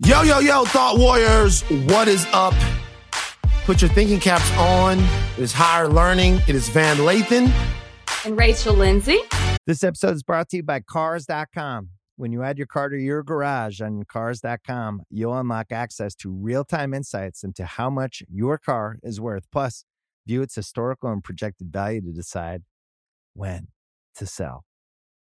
Yo, yo, yo, Thought Warriors, what is up? Put your thinking caps on. It is higher learning. It is Van Lathan. And Rachel Lindsay. This episode is brought to you by Cars.com. When you add your car to your garage on Cars.com, you'll unlock access to real time insights into how much your car is worth. Plus, view its historical and projected value to decide when to sell.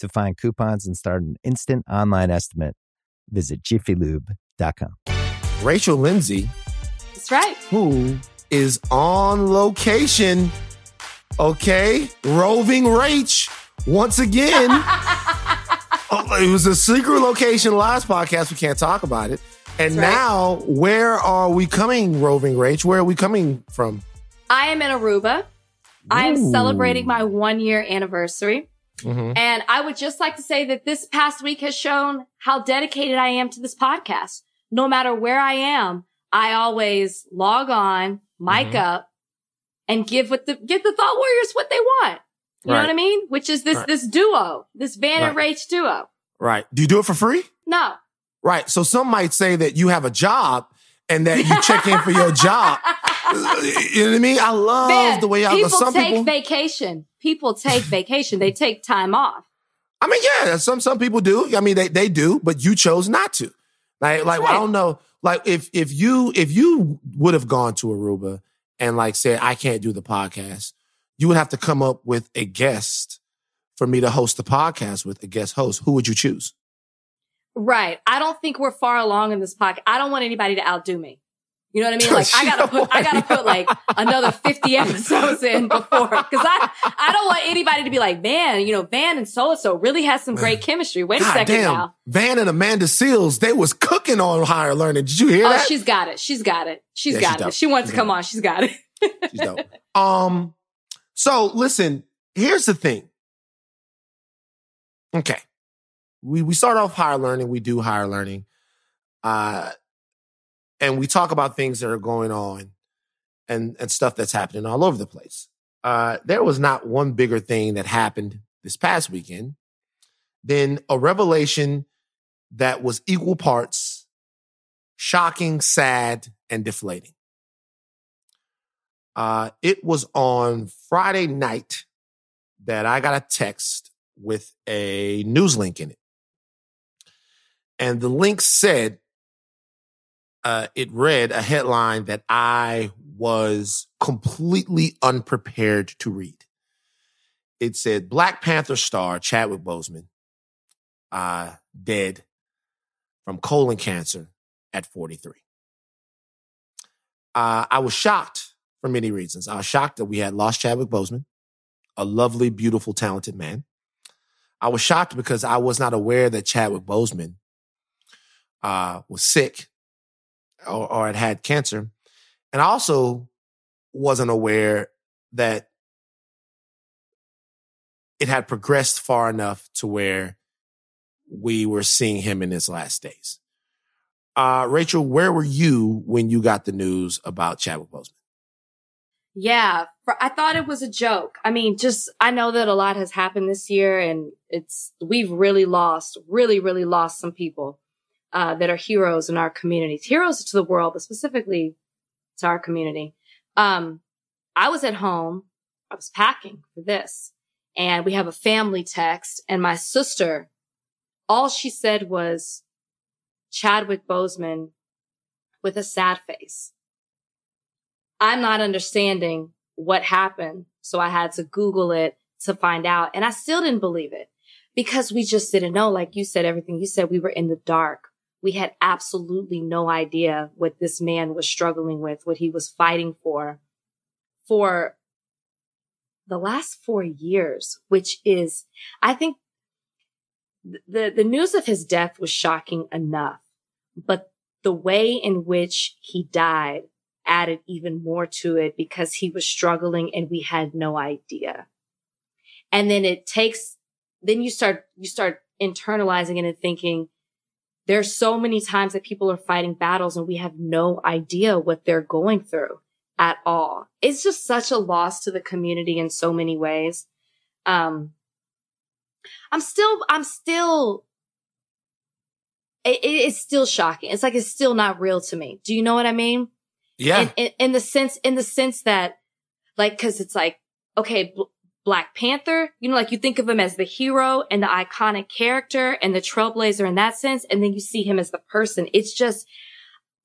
To find coupons and start an instant online estimate, visit jiffylube.com. Rachel Lindsay, That's right. who is on location. Okay, roving Rach once again. oh, it was a secret location last podcast. We can't talk about it. And right. now, where are we coming, roving Rach? Where are we coming from? I am in Aruba. I am celebrating my one year anniversary. Mhm. And I would just like to say that this past week has shown how dedicated I am to this podcast. No matter where I am, I always log on, mic Mhm. up, and give what the give the thought warriors what they want. You know what I mean? Which is this Right. this duo, this Van and Rach duo. Right. Do you do it for free? No. Right. So some might say that you have a job and that you check in for your job. You know what I mean? I love Man, the way y'all people Some take people, vacation. People take vacation. They take time off. I mean, yeah, some some people do. I mean, they they do, but you chose not to. Like, like I don't know. Like, if if you if you would have gone to Aruba and like said I can't do the podcast, you would have to come up with a guest for me to host the podcast with a guest host. Who would you choose? Right. I don't think we're far along in this podcast. I don't want anybody to outdo me. You know what I mean? Like I gotta put, I gotta put like another 50 episodes in before, cause I, I don't want anybody to be like, man, you know, Van and so-and-so really has some great chemistry. Wait a second damn, now. Van and Amanda Seales, they was cooking on higher learning. Did you hear Oh, that? she's got it. She's got it. She's Yeah, got she's it. dope. She wants She's to come dope. on, she's got it. She's dope. Um, so listen, here's the thing. Okay. We we start off higher learning, we do higher learning. Uh and we talk about things that are going on and and stuff that's happening all over the place. Uh there was not one bigger thing that happened this past weekend than a revelation that was equal parts shocking, sad, and deflating. Uh, it was on Friday night that I got a text with a news link in it. And the link said, uh, it read a headline that I was completely unprepared to read. It said Black Panther star Chadwick Boseman, uh, dead from colon cancer at 43. Uh, I was shocked for many reasons. I was shocked that we had lost Chadwick Boseman, a lovely, beautiful, talented man. I was shocked because I was not aware that Chadwick Boseman uh, was sick or, or had had cancer. And I also wasn't aware that it had progressed far enough to where we were seeing him in his last days. Uh, Rachel, where were you when you got the news about Chadwick Boseman? Yeah, I thought it was a joke. I mean, just I know that a lot has happened this year, and it's we've really lost, really, really lost some people uh, that are heroes in our communities, heroes to the world, but specifically to our community. Um, I was at home, I was packing for this, and we have a family text, and my sister, all she said was, Chadwick Boseman with a sad face. I'm not understanding what happened. So I had to Google it to find out. And I still didn't believe it because we just didn't know. Like you said, everything you said, we were in the dark. We had absolutely no idea what this man was struggling with, what he was fighting for, for the last four years, which is, I think the, the news of his death was shocking enough, but the way in which he died added even more to it because he was struggling and we had no idea. And then it takes, then you start, you start internalizing it and thinking, there's so many times that people are fighting battles and we have no idea what they're going through at all. It's just such a loss to the community in so many ways. Um, I'm still, I'm still, it, it's still shocking. It's like, it's still not real to me. Do you know what I mean? Yeah. In, in, in the sense, in the sense that, like, cause it's like, okay, Bl- Black Panther, you know, like you think of him as the hero and the iconic character and the trailblazer in that sense. And then you see him as the person. It's just,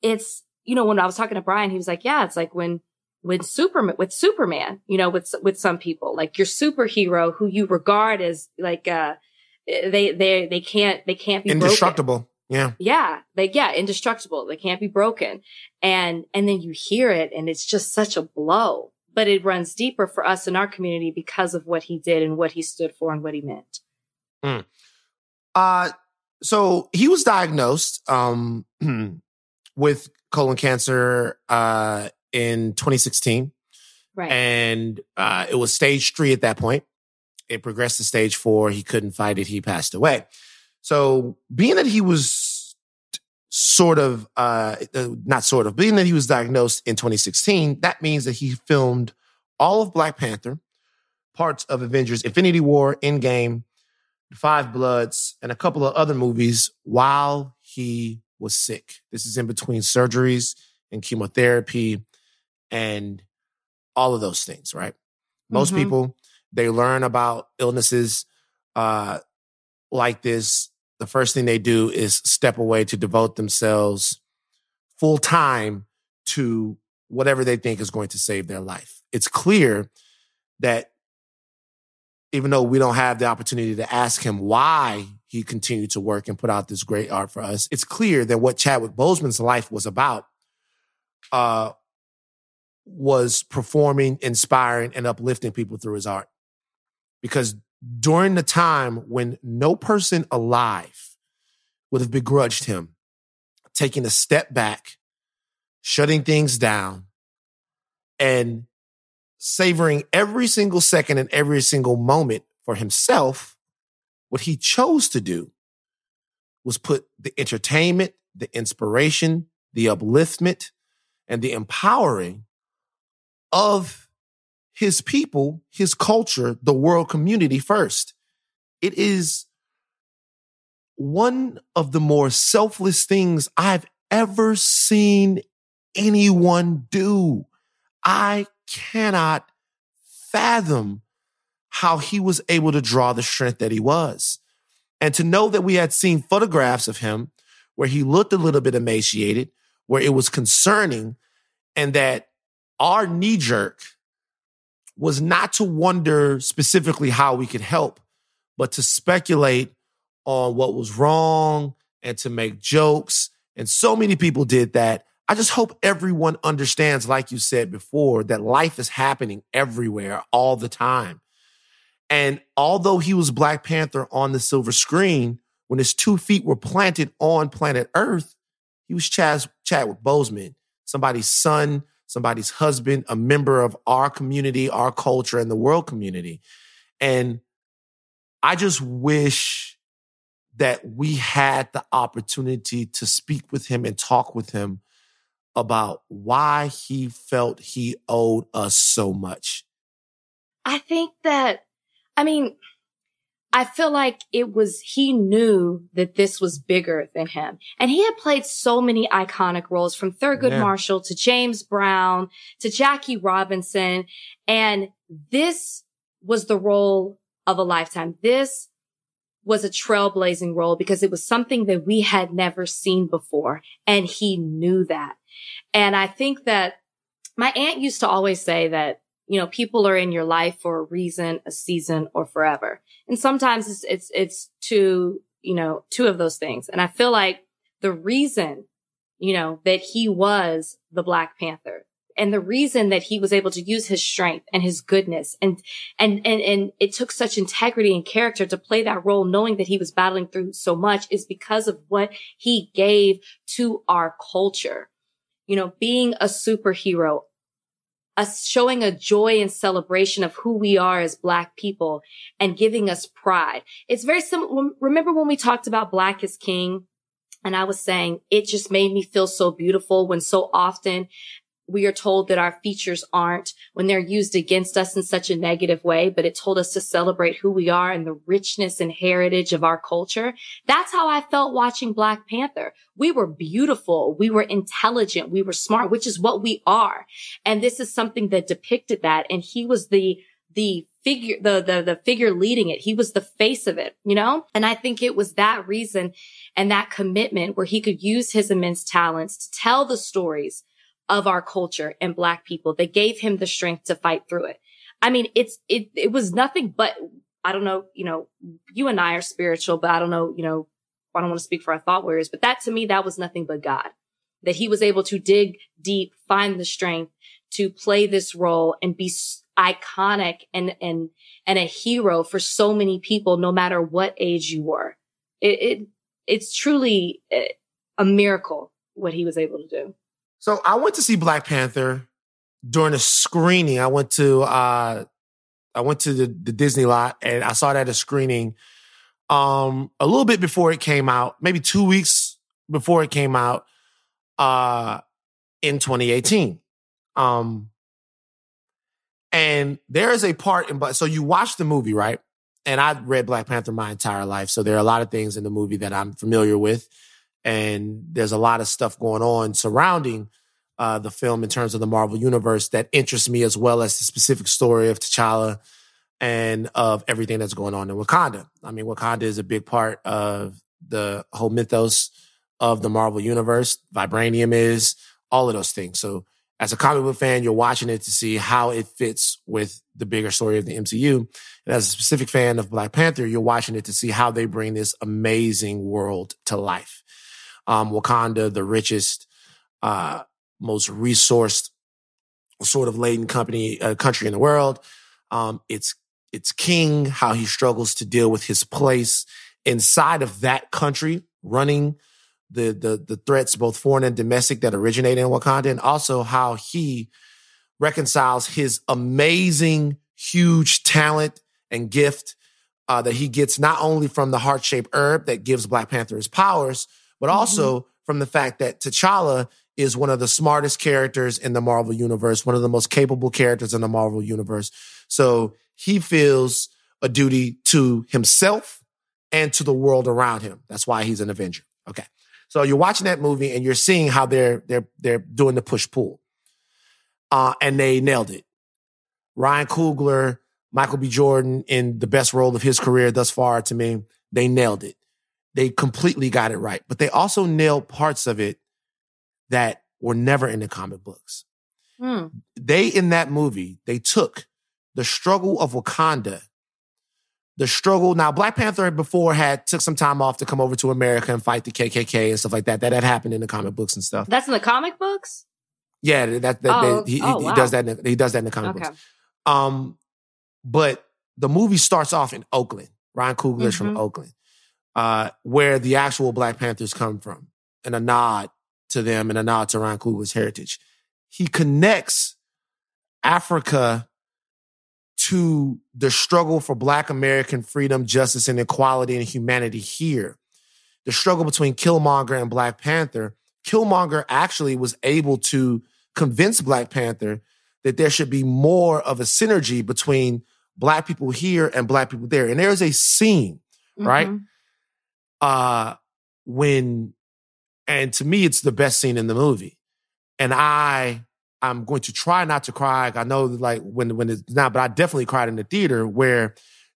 it's, you know, when I was talking to Brian, he was like, yeah, it's like when, when Superman, with Superman, you know, with, with some people, like your superhero who you regard as like, uh, they, they, they can't, they can't be indestructible. Broken. Yeah. Yeah. Like, yeah, indestructible. They can't be broken. And, and then you hear it and it's just such a blow, but it runs deeper for us in our community because of what he did and what he stood for and what he meant. Mm. Uh, so he was diagnosed, um, with colon cancer, uh, in 2016. Right. And, uh, it was stage three at that point. It progressed to stage four. He couldn't fight it. He passed away. So being that he was sort of, uh, not sort of, being that he was diagnosed in 2016, that means that he filmed all of Black Panther, parts of Avengers, Infinity War, Endgame, Five Bloods, and a couple of other movies while he was sick. This is in between surgeries and chemotherapy and all of those things, right? Most Mhm. people, they learn about illnesses uh, like this. The first thing they do is step away to devote themselves full time to whatever they think is going to save their life. It's clear that even though we don't have the opportunity to ask him why he continued to work and put out this great art for us, it's clear that what Chadwick Boseman's life was about uh, was performing, inspiring, and uplifting people through his art. Because during the time when no person alive would have begrudged him taking a step back, shutting things down, and savoring every single second and every single moment for himself, what he chose to do was put the entertainment, the inspiration, the upliftment, and the empowering of his people, his culture, the world community first. It is one of the more selfless things I've ever seen anyone do. I cannot fathom how he was able to draw the strength that he was. And to know that we had seen photographs of him where he looked a little bit emaciated, where it was concerning, and that our knee jerk was not to wonder specifically how we could help, but to speculate on what was wrong and to make jokes. And so many people did that. I just hope everyone understands, like you said before, that life is happening everywhere all the time. And although he was Black Panther on the silver screen, when his two feet were planted on planet Earth, he was Chaz, Chadwick Boseman, somebody's son, somebody's husband, a member of our community, our culture, and the world community. And I just wish that we had the opportunity to speak with him and talk with him about why he felt he owed us so much. I think that, I mean, I feel like it was, he knew that this was bigger than him. And he had played so many iconic roles from Thurgood Yeah. Marshall to James Brown to Jackie Robinson. And this was the role of a lifetime. This was a trailblazing role because it was something that we had never seen before. And he knew that. And I think that my aunt used to always say that, you know, people are in your life for a reason, a season, or forever. And sometimes it's, it's, it's two, you know, two of those things. And I feel like the reason, you know, that he was the Black Panther and the reason that he was able to use his strength and his goodness and, and, and, and it took such integrity and character to play that role, knowing that he was battling through so much is because of what he gave to our culture. You know, being a superhero, us showing a joy and celebration of who we are as black people and giving us pride. It's very similar. Remember when we talked about black is king? And I was saying it just made me feel so beautiful when so often we are told that our features aren't when they're used against us in such a negative way, but it told us to celebrate who we are and the richness and heritage of our culture. That's how I felt watching Black Panther. We were beautiful. We were intelligent. We were smart, which is what we are. And this is something that depicted that. And he was the, the figure, the, the, the figure leading it. He was the face of it, you know? And I think it was that reason and that commitment where he could use his immense talents to tell the stories of our culture and black people that gave him the strength to fight through it. I mean, it's, it, it was nothing but, I don't know, you know, you and I are spiritual, but I don't know, you know, I don't want to speak for our thought warriors, but that to me, that was nothing but God. That he was able to dig deep, find the strength to play this role and be iconic and, and, and a hero for so many people, no matter what age you were. It, it it's truly a miracle what he was able to do. So I went to see Black Panther during a screening. I went to uh I went to the, the Disney lot and I saw that at a screening um a little bit before it came out, maybe two weeks before it came out uh in 2018. Um and there is a part in but so you watch the movie, right? And I read Black Panther my entire life. So there are a lot of things in the movie that I'm familiar with and there's a lot of stuff going on surrounding uh, the film in terms of the Marvel universe that interests me as well as the specific story of T'Challa and of everything that's going on in Wakanda. I mean, Wakanda is a big part of the whole mythos of the Marvel universe. Vibranium is all of those things. So as a comic book fan, you're watching it to see how it fits with the bigger story of the MCU. And as a specific fan of Black Panther, you're watching it to see how they bring this amazing world to life um, Wakanda, the richest, uh, most resourced sort of laden company, uh, country in the world. Um, it's, it's king, how he struggles to deal with his place inside of that country, running the, the, the threats, both foreign and domestic that originate in Wakanda, and also how he reconciles his amazing, huge talent and gift uh, that he gets not only from the heart shaped herb that gives Black Panther his powers, but mm-hmm. also mm-hmm. from the fact that T'Challa is one of the smartest characters in the Marvel universe, one of the most capable characters in the Marvel universe. So he feels a duty to himself and to the world around him. That's why he's an Avenger. Okay. So you're watching that movie and you're seeing how they're they're they're doing the push pull. Uh, and they nailed it. Ryan Coogler, Michael B. Jordan in the best role of his career thus far to me, they nailed it they completely got it right, but they also nailed parts of it that were never in the comic books. Hmm. They, in that movie, they took the struggle of Wakanda, the struggle. Now, Black Panther before had took some time off to come over to America and fight the KKK and stuff like that. That had happened in the comic books and stuff. That's in the comic books. Yeah, that, that oh, they, he, oh, he, wow. does that. In, he does that in the comic okay. books. Um, but the movie starts off in Oakland. Ryan Coogler's mm-hmm. from Oakland uh, where the actual Black Panthers come from and a nod to them and a nod to Ryan Coogler's heritage. He connects Africa to the struggle for Black American freedom, justice, and equality and humanity here. The struggle between Killmonger and Black Panther. Killmonger actually was able to convince Black Panther that there should be more of a synergy between Black people here and Black people there. And there's a scene, mm-hmm. right? Uh, when, and to me, it's the best scene in the movie. And I, I'm going to try not to cry. I know like when, when it's not, but I definitely cried in the theater where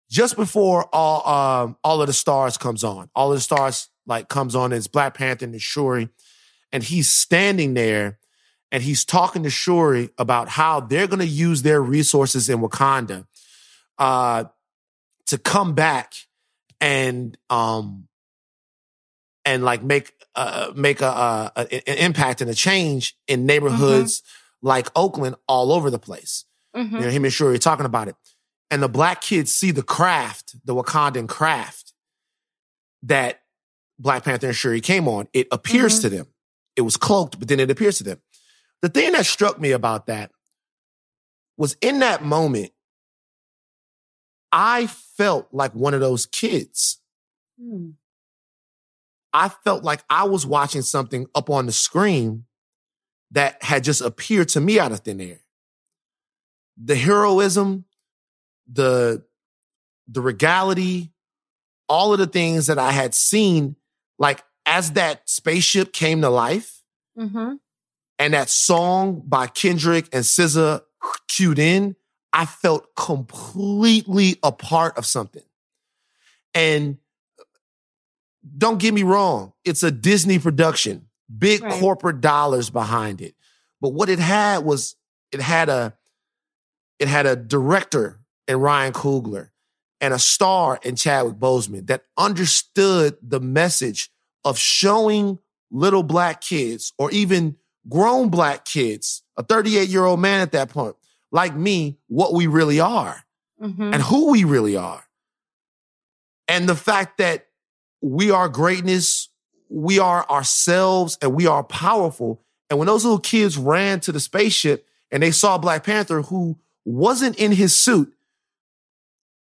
just before all um all of the stars comes on, all of the stars like comes on. It's Black Panther and Shuri, and he's standing there, and he's talking to Shuri about how they're going to use their resources in Wakanda, uh, to come back and um and like make uh make a, a, a an impact and a change in neighborhoods like Oakland all over the place. Mhm. You know, him and Shuri are talking about it. And the black kids see the craft, the Wakandan craft that Black Panther and Shuri came on. It appears Mhm. to them. It was cloaked, but then it appears to them. The thing that struck me about that was in that moment, I felt like one of those kids. Hmm. I felt like I was watching something up on the screen that had just appeared to me out of thin air. The heroism, the the regality, all of the things that I had seen, like as that spaceship came to life, Mhm. and that song by Kendrick and SZA cued in, I felt completely a part of something. And don't get me wrong, it's a Disney production, big Right. corporate dollars behind it. But what it had was it had a it had a director in Ryan Coogler and a star in Chadwick Boseman that understood the message of showing little black kids or even grown black kids, a 38 year old man at that point, like me, what we really are Mhm. and who we really are. And the fact that we are greatness, we are ourselves, and we are powerful. And when those little kids ran to the spaceship and they saw Black Panther, who wasn't in his suit,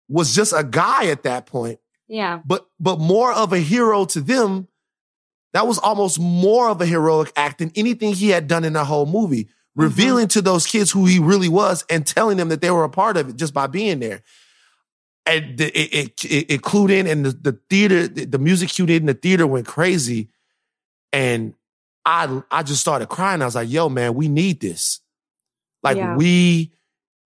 was just a guy at that point, Yeah. but but more of a hero to them. That was almost more of a heroic act than anything he had done in the whole movie, mm-hmm. revealing to those kids who he really was and telling them that they were a part of it just by being there. And the- it it, it, it clued in, and the, the theater, the, the music cued in, the theater went crazy, and I I just started crying. I was like, "Yo, man, we need this. Like Yeah. we,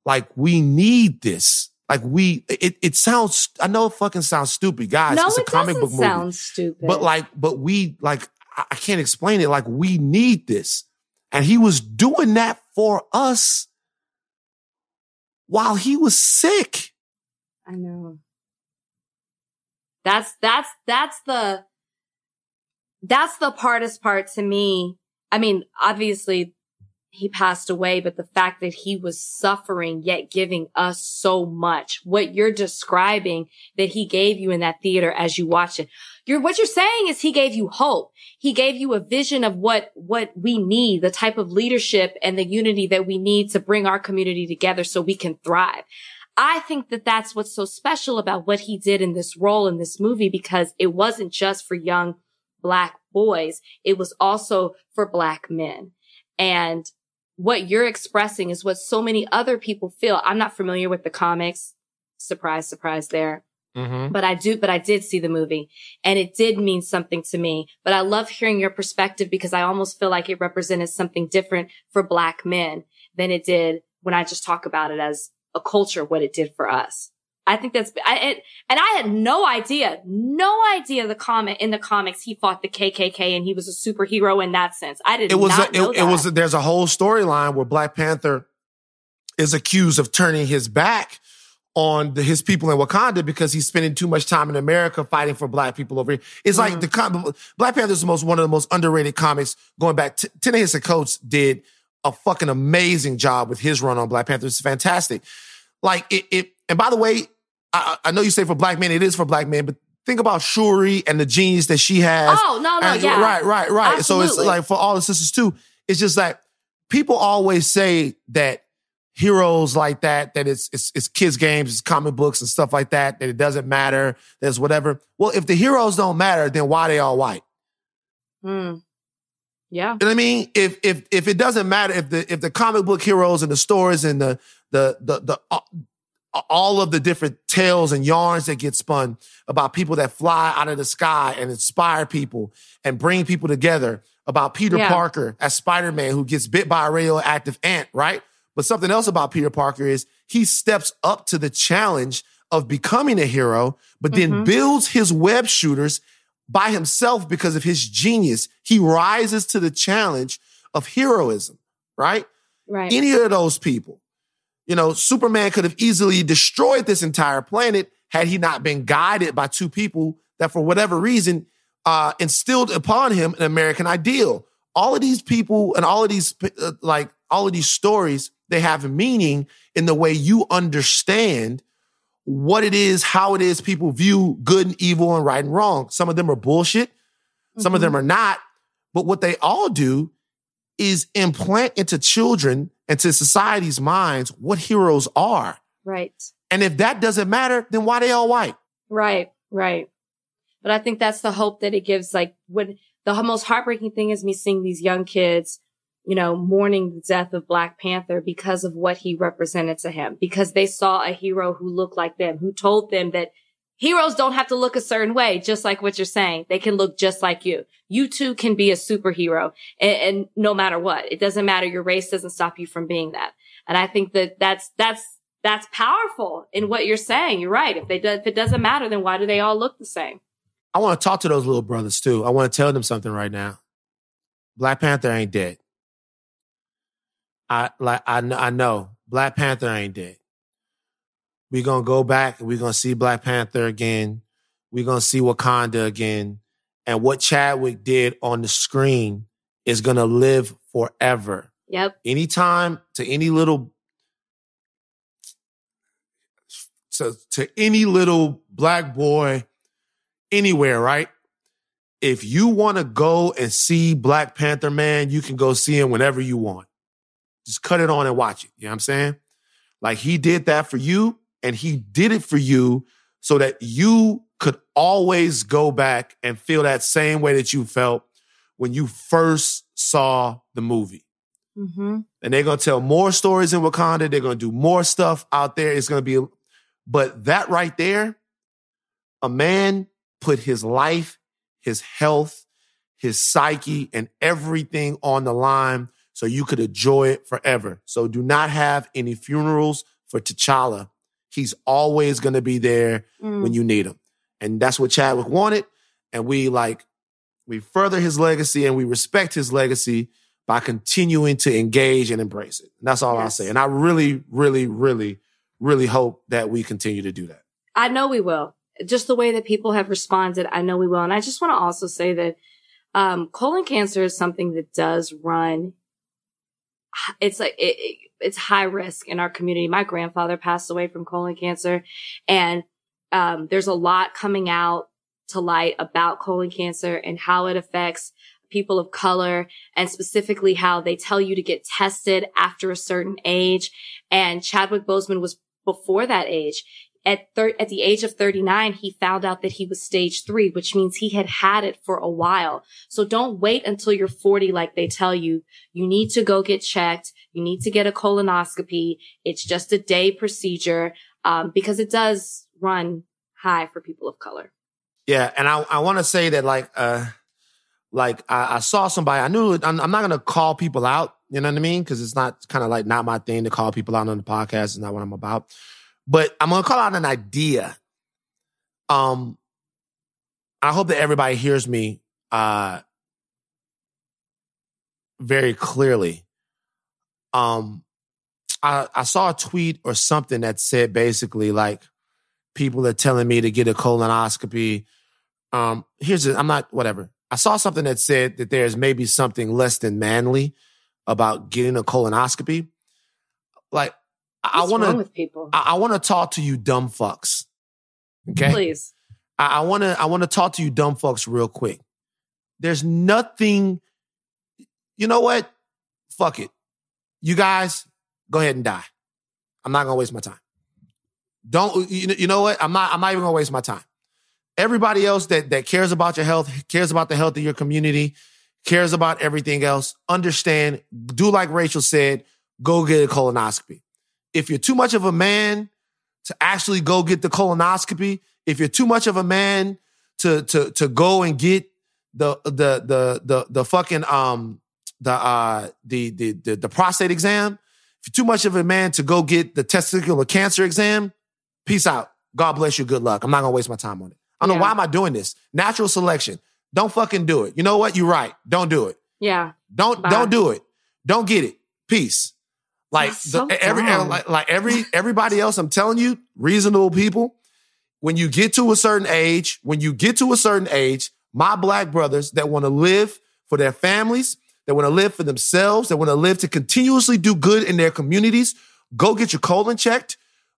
like we need this." Like we, it, it sounds. I know it fucking sounds stupid, guys. no, it's a it comic book movie. sound stupid. But like, but we like, I I can't explain it. Like, we need this. And he was doing that for us while he was sick. I know. That's that's that's the that's the hardest part to me. I mean, obviously he passed away, but the fact that he was suffering yet giving us so much. What you're describing that he gave you in that theater as you watch it. You're what you're saying is he gave you hope. He gave you a vision of what what we need, the type of leadership and the unity that we need to bring our community together so we can thrive. I think that that's what's so special about what he did in this role in this movie because it wasn't just for young black boys. It was also for black men. And what you're expressing is what so many other people feel. I'm not familiar with the comics. Surprise, surprise there. Mm-hmm. But I do, but I did see the movie and it did mean something to me. But I love hearing your perspective because I almost feel like it represented something different for black men than it did when I just talk about it as a culture, what it did for us. I think that's, I, it, and I had no idea, no idea the comic in the comics, he fought the KKK and he was a superhero in that sense. I did It was, not a, know it, that. it was, there's a whole storyline where Black Panther is accused of turning his back on the, his people in Wakanda because he's spending too much time in America fighting for black people over here. It's like mm. the Black Panther is the most one of the most underrated comics going back. T- Ta-Nehisi Coates did a fucking amazing job with his run on Black Panther. It's fantastic. Like it, it and by the way, I, I know you say for black men, it is for black men, but think about Shuri and the genius that she has. Oh, no, no, And- yeah. Right, right, right. So it's like for all the sisters too. It's just like people always say that heroes like that, that it's it's it's kids games, it's comic books and stuff like that, that it doesn't matter, there's whatever. Well, if the heroes don't matter, then why they all white? Hmm. Yeah. What I mean? If if if it doesn't matter, if the if the comic book heroes and the stories and the the the the uh, all of the different tales and yarns that get spun about people that fly out of the sky and inspire people and bring people together about Peter Yeah. Parker as Spider-Man who gets bit by a radioactive ant, right? But something else about Peter Parker is he steps up to the challenge of becoming a hero, but then Mhm. builds his web shooters by himself because of his genius. He rises to the challenge of heroism, right? Right. Any of those people. You know, Superman could have easily destroyed this entire planet had he not been guided by two people that, for whatever reason, uh, instilled upon him an American ideal. All of these people and all of these, uh, like, all of these stories, they have meaning in the way you understand what it is, how it is people view good and evil and right and wrong. Some of them are bullshit. Some of Mhm. them are not. But what they all do is implant into children and to society's minds what heroes are. Right. And if that doesn't matter, then why they all white? Right. Right. But I think that's the hope that it gives. Like when the most heartbreaking thing is me seeing these young kids, you know, mourning the death of Black Panther because of what he represented to him, because they saw a hero who looked like them, who told them that heroes don't have to look a certain way, just like what you're saying. They can look just like you. You too can be a superhero and, and no matter what, it doesn't matter. Your race doesn't stop you from being that. And I think that that's, that's, that's powerful in what you're saying. You're right. If they do, if it doesn't matter, then why do they all look the same? I want to talk to those little brothers too. I want to tell them something right now. Black Panther ain't dead. I like I I know Black Panther ain't dead. We're gonna go back we're gonna see Black Panther again. We're gonna see Wakanda again. And what Chadwick did on the screen is gonna live forever. Yep. Anytime to any little to, to any little black boy anywhere, right? If you want to go and see Black Panther Man, you can go see him whenever you want. Just cut it on and watch it. You know what I'm saying? Like he did that for you and he did it for you so that you could always go back and feel that same way that you felt when you first saw the movie. Mm-hmm. And they're going to tell more stories in Wakanda. They're going to do more stuff out there. It's going to be, but that right there, a man put his life, his health, his psyche, and everything on the line so you could enjoy it forever. So do not have any funerals for T'Challa. He's always going to be there Mm. when you need him. And that's what Chadwick wanted. And we like, we further his legacy and we respect his legacy by continuing to engage and embrace it. And that's all I'll say. And I really, really, really, really hope that we continue to do that. I know we will. Just the way that people have responded, I know we will. And I just want to also say that um, colon cancer is something that does run. It's like it, it, it's high risk in our community. My grandfather passed away from colon cancer, and um, there's a lot coming out to light about colon cancer and how it affects people of color and specifically how they tell you to get tested after a certain age. And Chadwick Boseman was before that age. At thir- at the age of 39, he found out that he was stage three, which means he had had it for a while. So don't wait until you're 40 like they tell you. You need to go get checked. You need to get a colonoscopy. It's just a day procedure, um, because it does run high for people of color. Yeah. And I, I want to say that like, uh, like I, I saw somebody, I knew I'm, I'm not to call people out. You know what I mean? Cause it's not kind of like not my thing to call people out on the podcast. It's not what I'm about. But I'm to call out an idea. Um, I hope that everybody hears me, uh, very clearly. Um, I, I saw a tweet or something that said basically like people are telling me to get a colonoscopy. Um, here's I'm not whatever. I saw something that said that there's maybe something less than manly about getting a colonoscopy. Like I want to, people? I, I want to talk to you dumb fucks. Okay. Please. I, want to I want to talk to you dumb fucks real quick. There's nothing. You know what? Fuck it. You guys go ahead and die. I'm not gonna waste my time. Don't you know, you know what? I'm not I'm not even gonna waste my time. Everybody else that that cares about your health, cares about the health of your community, cares about everything else, understand, do like Rachel said, go get a colonoscopy. If you're too much of a man to actually go get the colonoscopy, if you're too much of a man to to to go and get the the the the the fucking um the uh the the the, the prostate exam, if you're too much of a man to go get the testicular cancer exam, peace out. God bless you. Good luck. I'm not gonna waste my time on it. I don't Yeah. know why am I doing this. Natural selection. Don't fucking do it. You know what? You're right. Don't do it. Yeah. Don't Bye. don't do it. Don't get it. Peace. Like the, every like, like every everybody else, I'm telling you, reasonable people. When you get to a certain age, when you get to a certain age, my black brothers that want to live for their families, that want to live for themselves, that want to live to continuously do good in their communities, go get your colon checked,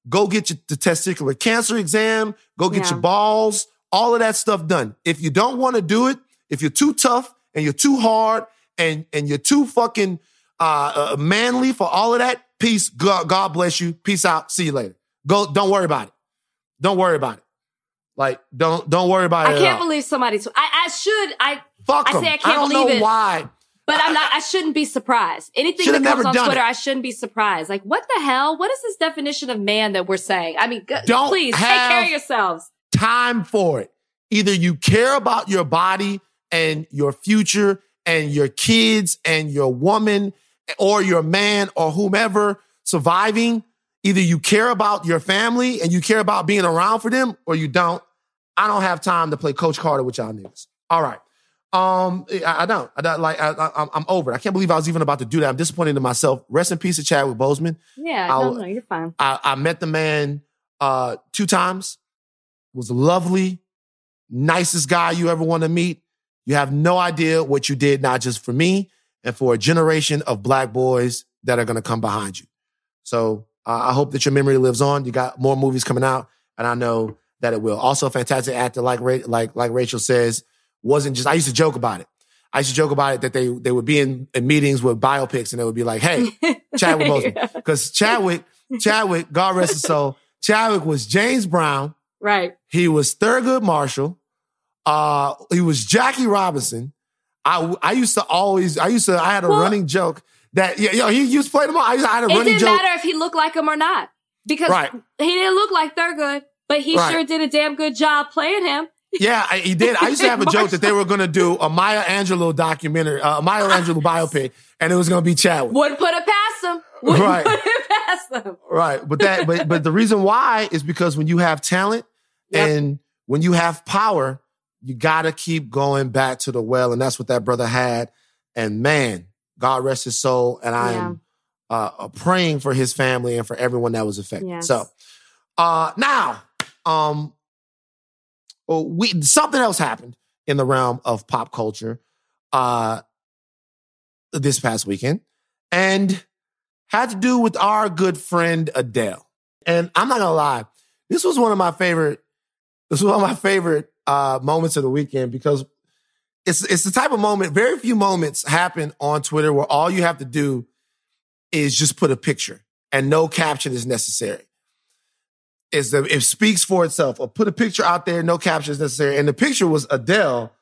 go get your, the testicular cancer exam, go get Yeah. your balls, all of that stuff done. If you don't want to do it, if you're too tough and you're too hard and and you're too fucking uh, uh, manly for all of that, peace. God, God bless you. Peace out. See you later. Go. Don't worry about it. Don't worry about it. Like don't don't worry about it. I can't believe somebody's. I, I should. I. Fuck I say 'em. I can't don't believe know it. why. But I'm not. I shouldn't be surprised. Anything that comes on Twitter, it. I shouldn't be surprised. Like, what the hell? What is this definition of man that we're saying? I mean, Don't please take care of yourselves. time for it. Either you care about your body and your future and your kids and your woman or your man or whomever surviving. Either you care about your family and you care about being around for them or you don't. I don't have time to play Coach Carter with y'all niggas. All right. Um, I, I don't. I don't like. I, I, I'm- I'm over it. I can't believe I was even about to do that. I'm disappointed in myself. Rest in peace to Chadwick Boseman. Yeah. I'll- no, no, you're fine. I, I met the man uh, two times. Was lovely, nicest guy you ever want to meet. You have no idea what you did, not just for me and for a generation of black boys that are going to come behind you. So uh, I hope that your memory lives on. You got more movies coming out, and I know that it will. Also, a fantastic actor, like like like Rachel says, wasn't just. I used to joke about it. I used to joke about it that they they would be in, in meetings with biopics, and they would be like, "Hey, Chadwick Boseman," because Chadwick Chadwick, God rest his soul, Chadwick was James Brown. Right. He was Thurgood Marshall. Uh, he was Jackie Robinson. I I used to always I used to I had a Well- running joke that yeah, yo, he used to play them all. I, used, I had a It running didn't joke. matter if he looked like him or not because Right. he didn't look like Thurgood, but he Right. sure did a damn good job playing him. Yeah, I, he did. I used to have a joke that they were going to do a Maya Angelou documentary, uh, a Maya Angelou biopic, and it was going to be Chadwick. Wouldn't put it past him. Wouldn't Right. put it past them. Right. But that but but the reason why is because when you have talent Yep. and when you have power, you gotta keep going back to the well. And that's what that brother had. And man, God rest his soul. And I am uh, uh, praying for his family and for everyone that was affected. Yes. So uh now, um oh, we something else happened in the realm of pop culture uh this past weekend. And had to do with our good friend Adele. And I'm not gonna lie, this was one of my favorite. This was one of my favorite uh, moments of the weekend because it's it's the type of moment. Very few moments happen on Twitter where all you have to do is just put a picture and no caption is necessary. Is the it speaks for itself. Or put a picture out there, no caption is necessary. And the picture was Adele.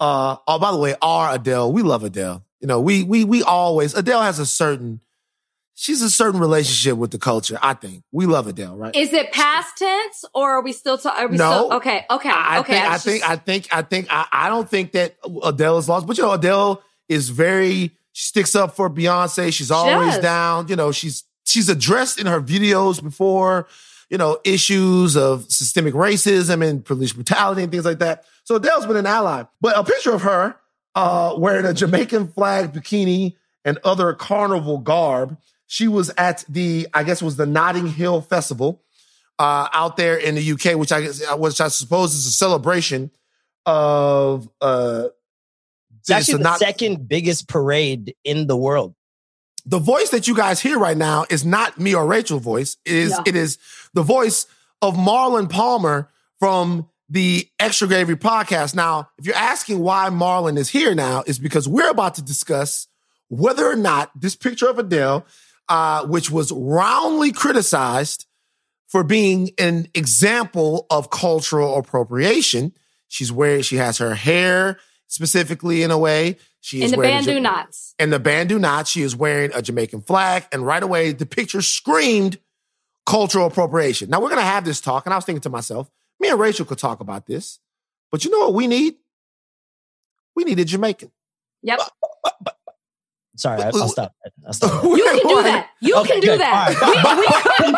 Uh, oh, by the way, our Adele. We love Adele. You know, we we we always Adele has a certain she's a certain relationship with the culture. I think we love Adele, right? Is it past tense or are we still talking? No. Still, okay. Okay. I okay. think, I think, just- I think, I think, I, I don't think that Adele is lost, but you know, Adele is very, she sticks up for Beyonce. She's always does. down. You know, she's, she's addressed in her videos before, you know, issues of systemic racism and police brutality and things like that. So Adele's been an ally, but a picture of her, uh, wearing a Jamaican flag bikini and other carnival garb. She was at the, I guess it was the Notting Hill Festival uh, out there in the UK, which I guess, which I suppose is a celebration of uh, It's actually the not- second biggest parade in the world. the voice that you guys hear right now is not me or Rachel's voice. It is No. it is the voice of Marlon Palmer from the Extra Gravy podcast. Now, if you're asking why Marlon is here now, is because we're about to discuss whether or not this picture of Adele, uh, which was roundly criticized for being an example of cultural appropriation. She's wearing, she has her hair specifically in a way. She is in the Bantu Ja- knots. and the Bantu not. She is wearing a Jamaican flag, and right away the picture screamed cultural appropriation. Now we're gonna have this talk, and I was thinking to myself, me and Rachel could talk about this, but you know what we need? We need a Jamaican. Yep. Sorry, I, I'll stop. I'll stop. You can do that. You Okay, can do good. that. All We- we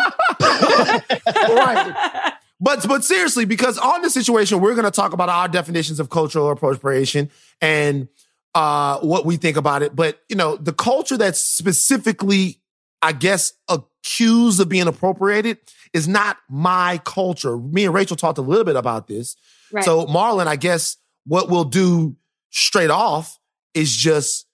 could- right. but but seriously, because on this situation, we're going to talk about our definitions of cultural appropriation and uh, what we think about it. But you know, the culture that's specifically, I guess, accused of being appropriated is not my culture. Me and Rachel talked a little bit about this. Right. So, Marlon, I guess what we'll do straight off is just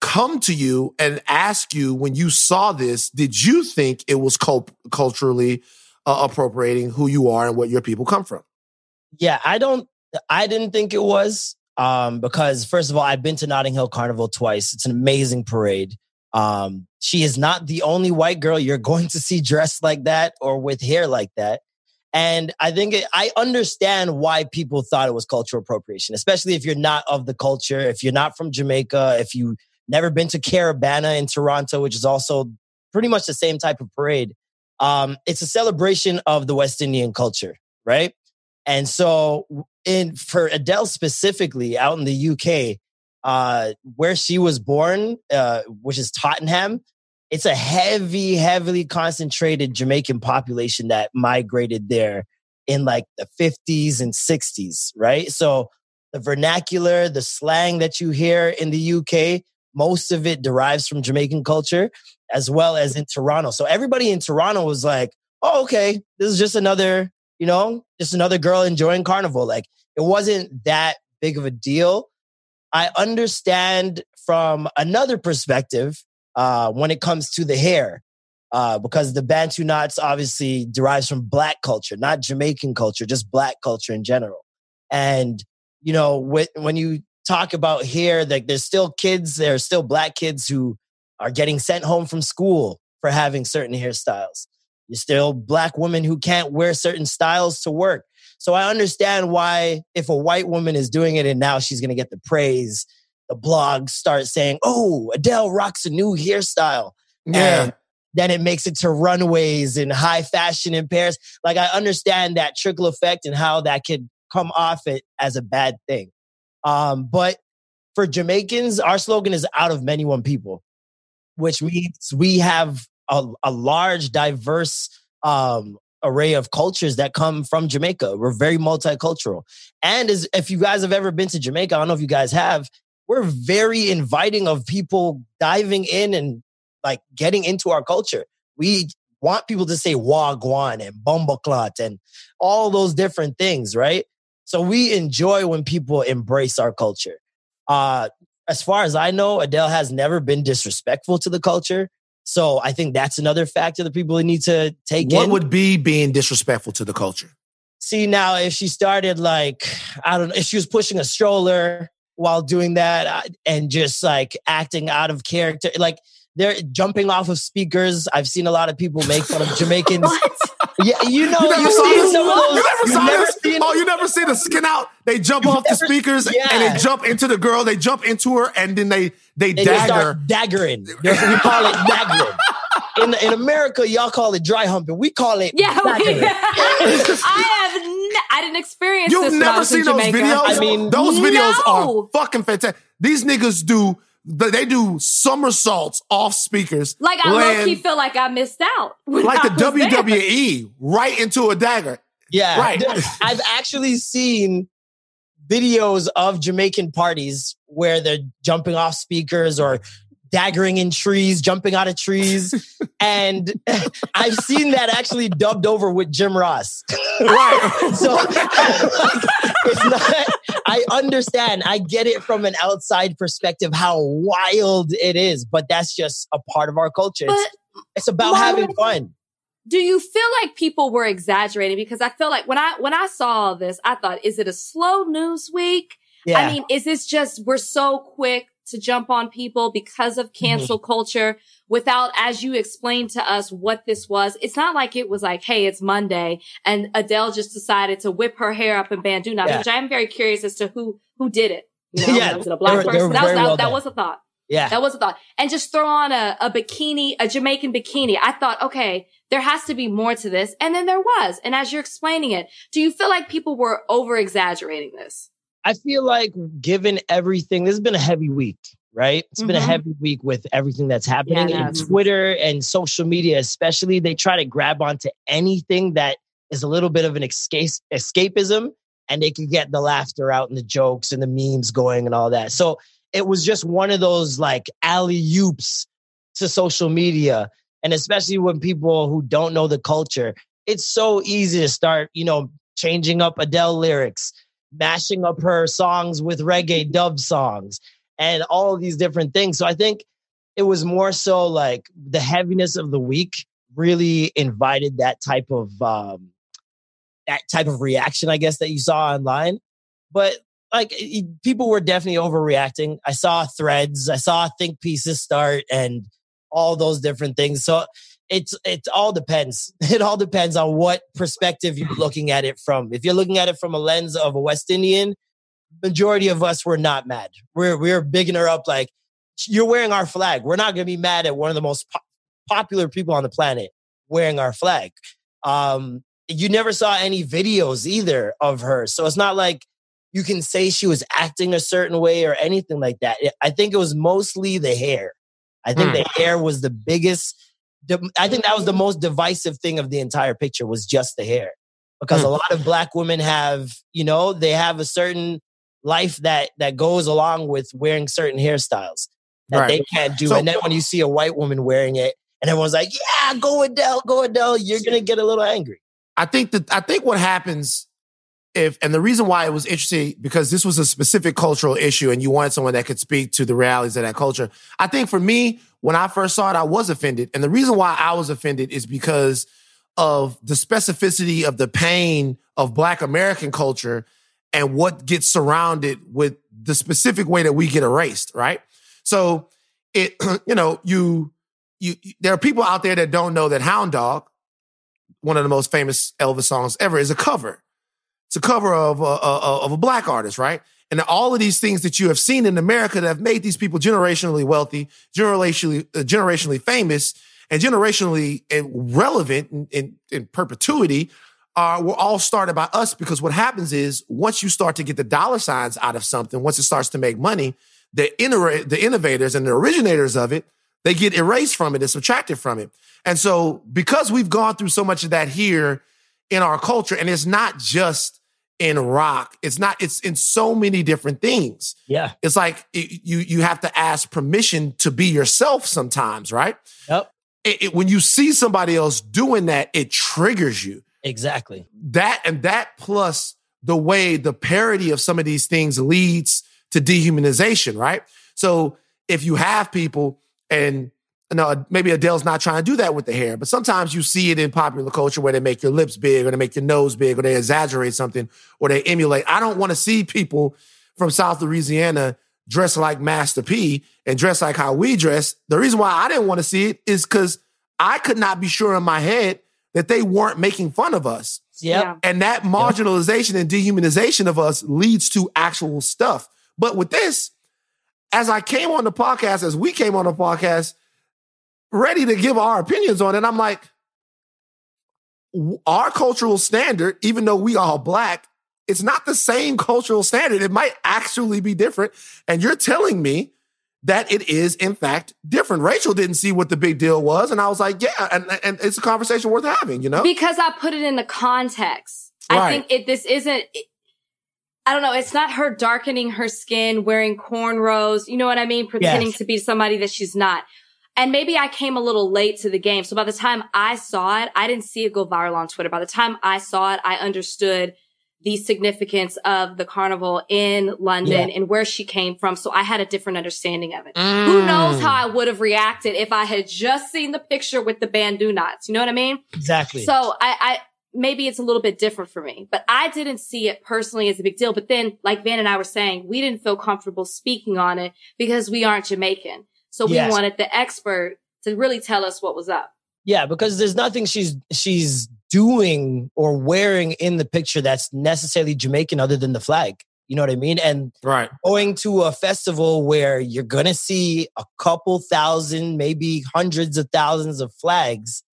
come to you and ask you when you saw this, did you think it was cult- culturally uh, appropriating who you are and what your people come from? Yeah, I don't. I didn't think it was um, because first of all, I've been to Notting Hill Carnival twice. It's an amazing parade. Um, she is not the only white girl you're going to see dressed like that or with hair like that. And I think it, I understand why people thought it was cultural appropriation, especially if you're not of the culture, if you're not from Jamaica, if you never been to Caribana in Toronto, which is also pretty much the same type of parade. Um, it's a celebration of the West Indian culture, right? And so, in for Adele specifically, out in the UK, uh, where she was born, uh, which is Tottenham, it's a heavy, heavily concentrated Jamaican population that migrated there in like the 50s and 60s, right? So the vernacular, the slang that you hear in the UK, most of it derives from Jamaican culture as well as in Toronto. So everybody in Toronto was like, oh, okay, this is just another, you know, just another girl enjoying carnival. Like it wasn't that big of a deal. I understand from another perspective uh, when it comes to the hair, uh, because the Bantu knots obviously derives from black culture, not Jamaican culture, just black culture in general. And, you know, when you talk about here that there's still kids, there are still black kids who are getting sent home from school for having certain hairstyles. You're still black women who can't wear certain styles to work. So I understand why if a white woman is doing it and now she's going to get the praise, the blogs start saying, "Oh, Adele rocks a new hairstyle." Yeah. And then it makes it to runways and high fashion in Paris. Like I understand that trickle effect and how that could come off it as a bad thing. Um, but for Jamaicans, our slogan is out of many one people, which means we have a, a large, diverse um, array of cultures that come from Jamaica. We're very multicultural. And as, if you guys have ever been to Jamaica, I don't know if you guys have, we're very inviting of people diving in and like getting into our culture. We want people to say wagwan and bumbleclot and all those different things, right? So we enjoy when people embrace our culture. Uh, as far as I know, Adele has never been disrespectful to the culture. So I think that's another factor that people need to take what in. would be being disrespectful to the culture? See now, if she started like I don't know, if she was pushing a stroller while doing that uh, and just like acting out of character, like they're jumping off of speakers. I've seen a lot of people make fun of Jamaicans. Yeah, you know, You never you've saw seen this? those. You never saw never this? seen- oh, you never see the skin out? They jump You've off the never- speakers and they jump into the girl. They jump into her and then they they They just dagger. start daggering. They're- we call it daggering. In, in America, y'all call it dry humping. We call it Yeah, we, daggering. I have. Ne- I didn't experience You've this. when I never was in seen those Jamaica. videos. I mean, those videos are fucking fantastic. These niggas do. They do somersaults off speakers, Like I low land key feel like I missed out. like the was there. WWE right into a dagger. Yeah. Right. I've actually seen videos of Jamaican parties where they're jumping off speakers or daggering in trees, jumping out of trees. and I've seen that actually dubbed over with Jim Ross. Right. so like, it's not I understand. I get it from an outside perspective how wild it is, but that's just a part of our culture. It's, it's about having fun. do you feel like people were exaggerating? Because I feel like when I when I saw this, I thought, is it a slow news week? Yeah. I mean, is this just we're so quick to jump on people because of cancel culture without, as you explained to us what this was? It's not like it was like, hey, it's Monday and Adele just decided to whip her hair up in Bantu knots, Yeah. which I am very curious as to who who did it. You know, Yeah, was it a black were- person? That was that, well that was a thought. yeah. That was a thought. And just throw on a, a bikini, a Jamaican bikini. I thought, okay, there has to be more to this. And then there was. And as you're explaining it, do you feel like people were over exaggerating this? I feel like given everything, this has been a heavy week, right? It's been a Mhm. heavy week with everything that's happening Yeah, has. Twitter and social media, especially. They try to grab onto anything that is a little bit of an escape escapism and they can get the laughter out and the jokes and the memes going and all that. So it was just one of those like alley oops to social media. And especially when people who don't know the culture, it's so easy to start, you know, changing up Adele lyrics, mashing up her songs with reggae dub songs, and all these different things. So I think it was more so like the heaviness of the week really invited that type of um, that type of reaction, I guess, that you saw online. But like people were definitely overreacting. I saw threads, I saw think pieces start, and all those different things. So it's it all depends. It all depends on what perspective you're looking at it from. If you're looking at it from a lens of a West Indian, majority of us were not mad. We're we're bigging her up like you're wearing our flag. We're not going to be mad at one of the most po- popular people on the planet wearing our flag. Um, you never saw any videos either of her, so it's not like you can say she was acting a certain way or anything like that. I think it was mostly the hair. I think mm. the hair was the biggest I think that was the most divisive thing of the entire picture was just the hair. Because mm. a lot of black women have, you know, they have a certain life that that goes along with wearing certain hairstyles that right. they can't do. So, and then when you see a white woman wearing it and everyone's like, "Yeah, go Adele, go Adele," you're going to get a little angry. I think that I think what happens if and the reason why it was interesting because this was a specific cultural issue and you wanted someone that could speak to the realities of that culture. I think for me, when I first saw it, I was offended. And the reason why I was offended is because of the specificity of the pain of Black American culture and what gets surrounded with the specific way that we get erased, right? So it, you know, you, you, there are people out there that don't know that Hound Dog, one of the most famous Elvis songs ever, is a cover. It's a cover of a, of a black artist, right? And all of these things that you have seen in America that have made these people generationally wealthy, generationally, uh, generationally famous, and generationally relevant in, in, in perpetuity are were all started by us because what happens is once you start to get the dollar signs out of something, once it starts to make money, the, the innovators and the originators of it, they get erased from it and subtracted from it. And so because we've gone through so much of that here in our culture, and it's not just in rock. It's not, it's in so many different things. Yeah. It's like it, you, you have to ask permission to be yourself sometimes, right? Yep. It, it, when you see somebody else doing that, it triggers you. Exactly. That and that plus the way the parody of some of these things leads to dehumanization, right? So if you have people and no, maybe Adele's not trying to do that with the hair, but sometimes you see it in popular culture where they make your lips big or they make your nose big or they exaggerate something or they emulate. I don't want to see people from South Louisiana dress like Master P and dress like how we dress. The reason why I didn't want to see it is because I could not be sure in my head that they weren't making fun of us. Yep. Yeah. And that marginalization yep. and dehumanization of us leads to actual stuff. But with this, as I came on the podcast, as we came on the podcast, ready to give our opinions on it. I'm like, our cultural standard, even though we are black, it's not the same cultural standard. It might actually be different. And you're telling me that it is in fact different. Rachel didn't see what the big deal was. And I was like, yeah. And, and it's a conversation worth having, you know? Because I put it in the context. Right. I think it, this isn't, it, I don't know. It's not her darkening her skin, wearing cornrows. You know what I mean? Pretending yes. to be somebody that she's not. And maybe I came a little late to the game. So by the time I saw it, I didn't see it go viral on Twitter. By the time I saw it, I understood the significance of the carnival in London yeah. and where she came from. So I had a different understanding of it. Mm. Who knows how I would have reacted if I had just seen the picture with the Bantu knots. You know what I mean? Exactly. So I, I maybe it's a little bit different for me, but I didn't see it personally as a big deal. But then, like Van and I were saying, we didn't feel comfortable speaking on it because we aren't Jamaican. So we yes. wanted the expert to really tell us what was up. Yeah, because there's nothing she's she's doing or wearing in the picture that's necessarily Jamaican other than the flag. You know what I mean? And right. going to a festival where you're gonna see a couple thousand, maybe hundreds of thousands of flags,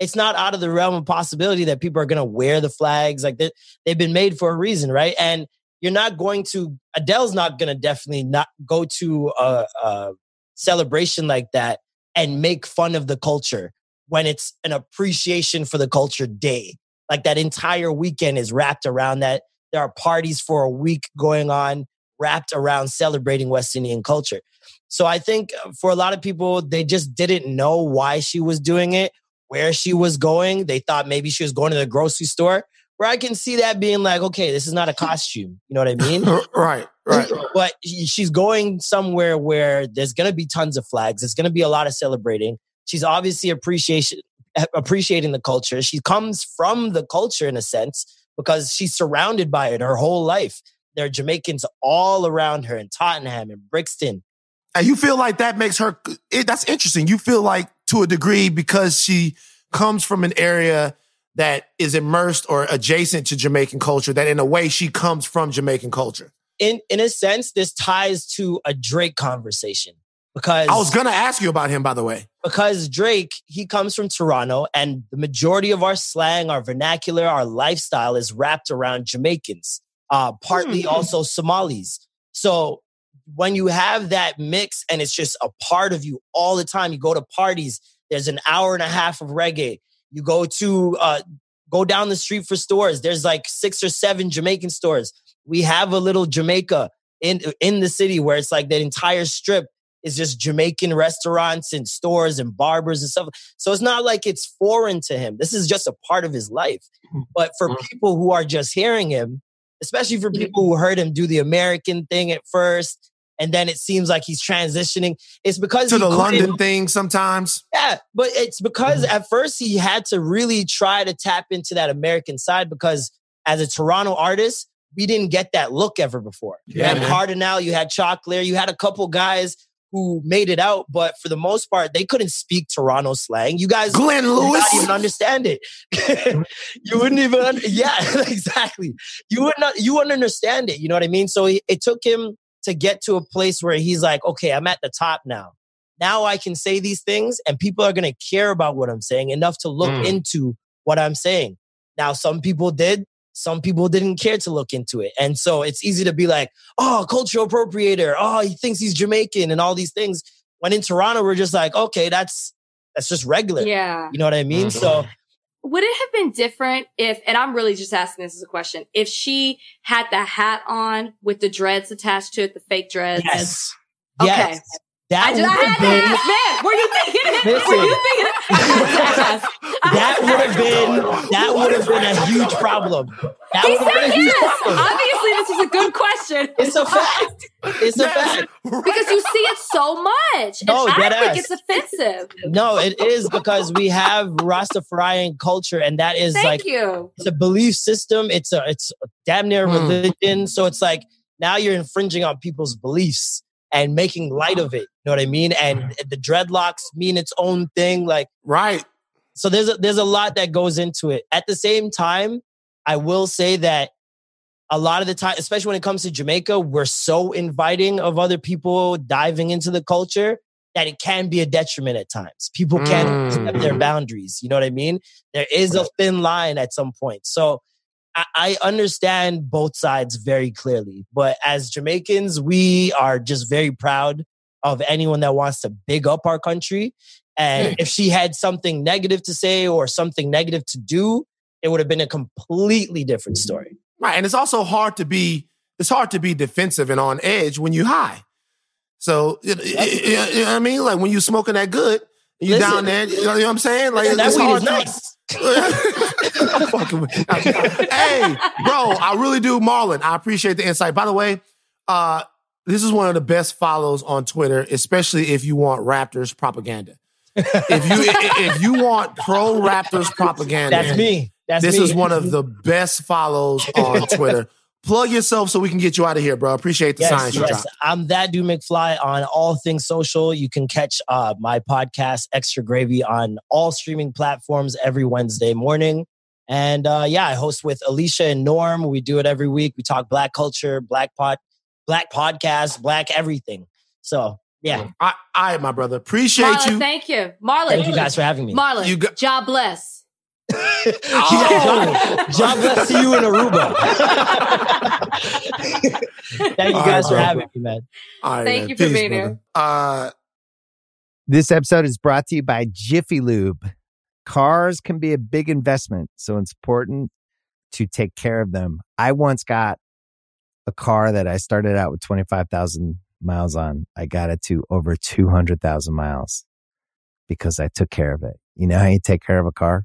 it's not out of the realm of possibility that people are gonna wear the flags. Like they, they've been made for a reason, right? And you're not going to Adele's not gonna definitely not go to a, a celebration like that and make fun of the culture when it's an appreciation for the culture day. Like that entire weekend is wrapped around that. There are parties for a week going on wrapped around celebrating West Indian culture. So I think uh, for a lot of people, they just didn't know why she was doing it, where she was going. They thought maybe she was going to the grocery store. Where I can see that being like, okay, this is not a costume. You know what I mean? right, right. But she's going somewhere where there's going to be tons of flags. There's going to be a lot of celebrating. She's obviously appreciation appreciating the culture. She comes from the culture in a sense because she's surrounded by it her whole life. There are Jamaicans all around her in Tottenham and Brixton. And you feel like that makes her, it, that's interesting. You feel like to a degree because she comes from an area that is immersed or adjacent to Jamaican culture, that in a way she comes from Jamaican culture. In, in a sense, this ties to a Drake conversation because I was going to ask you about him, by the way. Because Drake, he comes from Toronto, and the majority of our slang, our vernacular, our lifestyle is wrapped around Jamaicans uh, partly mm-hmm. also Somalis. So when you have that mix and it's just a part of you all the time, you go to parties, there's an hour and a half of reggae. You go to uh, go down the street for stores. There's like six or seven Jamaican stores. We have a little Jamaica in in the city where it's like that entire strip is just Jamaican restaurants and stores and barbers and stuff. So it's not like it's foreign to him. This is just a part of his life. Mm-hmm. But for mm-hmm. people who are just hearing him, especially for people who heard him do the American thing at first. And then it seems like he's transitioning. It's because to the London thing sometimes. Yeah, but it's because mm-hmm. at first he had to really try to tap into that American side because as a Toronto artist, we didn't get that look ever before. You yeah, had Kardinal, you had Choclair, you had a couple guys who made it out, but for the most part, they couldn't speak Toronto slang. You guys, Glenn Lewis, not even understand it. you wouldn't even, under, yeah, exactly. You would not, you wouldn't understand it. You know what I mean? So it, it took him to get to a place where he's like, okay, I'm at the top now. Now I can say these things, and people are going to care about what I'm saying enough to look mm. into what I'm saying. Now, some people did, some people didn't care to look into it. And so it's easy to be like, oh, cultural appropriator. Oh, he thinks he's Jamaican and all these things. When in Toronto, we're just like, okay, that's that's just regular. Yeah. You know what I mean? Mm-hmm. So would it have been different if, and I'm really just asking this as a question, if she had the hat on with the dreads attached to it, the fake dreads? Yes. Okay. Yes. That I, just, I had been, to ask, man. Were you thinking it? Listen, were you thinking it? that would have been that would have been a huge problem. That he said yes. Obviously, this is a good question. It's a fact. It's a fact because you see it so much. No, I think ass. it's offensive. No, it is because we have Rastafarian culture, and that is Thank like you. It's a belief system. It's a it's a damn near mm. religion. So it's like now you're infringing on people's beliefs and making light of it. You know what I mean? And the dreadlocks mean its own thing. Like right. So there's a, there's a lot that goes into it. At the same time, I will say that a lot of the time, especially when it comes to Jamaica, we're so inviting of other people diving into the culture that it can be a detriment at times. People can mm. step their mm. boundaries. You know what I mean? There is a thin line at some point. So I, understand both sides very clearly. But as Jamaicans, we are just very proud of anyone that wants to big up our country. And hmm. if she had something negative to say or something negative to do, it would have been a completely different story. Right. And it's also hard to be it's hard to be defensive and on edge when you high. So you know, you know what I mean? Like when you smoking that good, you Listen, down there, you know what I'm saying? Like that weed is nice. Fucking with Hey, bro, I really do, Marlon. I appreciate the insight. By the way, uh, this is one of the best follows on Twitter, especially if you want Raptors propaganda. if you if you want pro Raptors propaganda, that's me. That's this me. is one of the best follows on Twitter plug yourself so we can get you out of here, bro. Appreciate the yes, science yes. you dropped. I'm that dude McFly on all things social. You can catch uh, my podcast, Extra Gravy, on all streaming platforms every Wednesday morning. And uh, yeah, I host with Alicia and Norm. We do it every week. We talk black culture, black pod, black podcast, black everything. So yeah. I, I my brother. Appreciate Marlon, you. Thank you. Marlon. Thank you guys for having me. Marlon, you got- job bless oh. job, bless to you in Aruba. Thank you guys right, for having me, man. Thank man. you for Peace, being brother. here. Uh, this episode is brought to you by Jiffy Lube. Cars can be a big investment, so it's important to take care of them. I once got a car that I started out with 25,000 miles on. I got it to over 200,000 miles because I took care of it. You know how you take care of a car?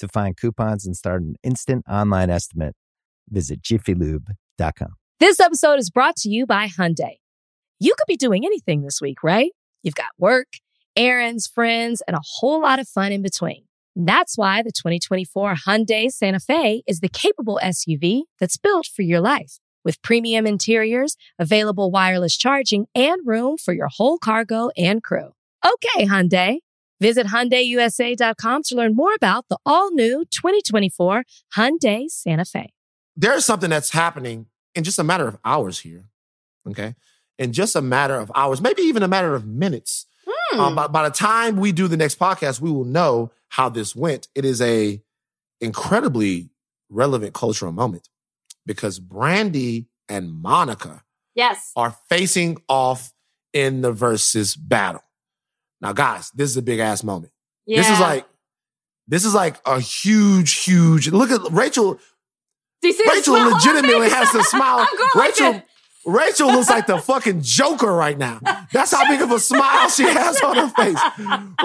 To find coupons and start an instant online estimate, visit jiffylube.com. This episode is brought to you by Hyundai. You could be doing anything this week, right? You've got work, errands, friends, and a whole lot of fun in between. That's why the 2024 Hyundai Santa Fe is the capable SUV that's built for your life. With premium interiors, available wireless charging, and room for your whole cargo and crew. Okay, Hyundai. Visit HyundaiUSA.com to learn more about the all-new 2024 Hyundai Santa Fe. There's something that's happening in just a matter of hours here. Okay. In just a matter of hours, maybe even a matter of minutes. Hmm. Um, by, by the time we do the next podcast, we will know how this went. It is a incredibly relevant cultural moment because Brandy and Monica yes. are facing off in the versus battle. Now, guys, this is a big ass moment. Yeah. This is like, this is like a huge, huge. Look at Rachel. Do you see the Rachel smile on my legitimately has to smile. I'm like Rachel. Rachel looks like the fucking Joker right now. That's how big of a smile she has on her face.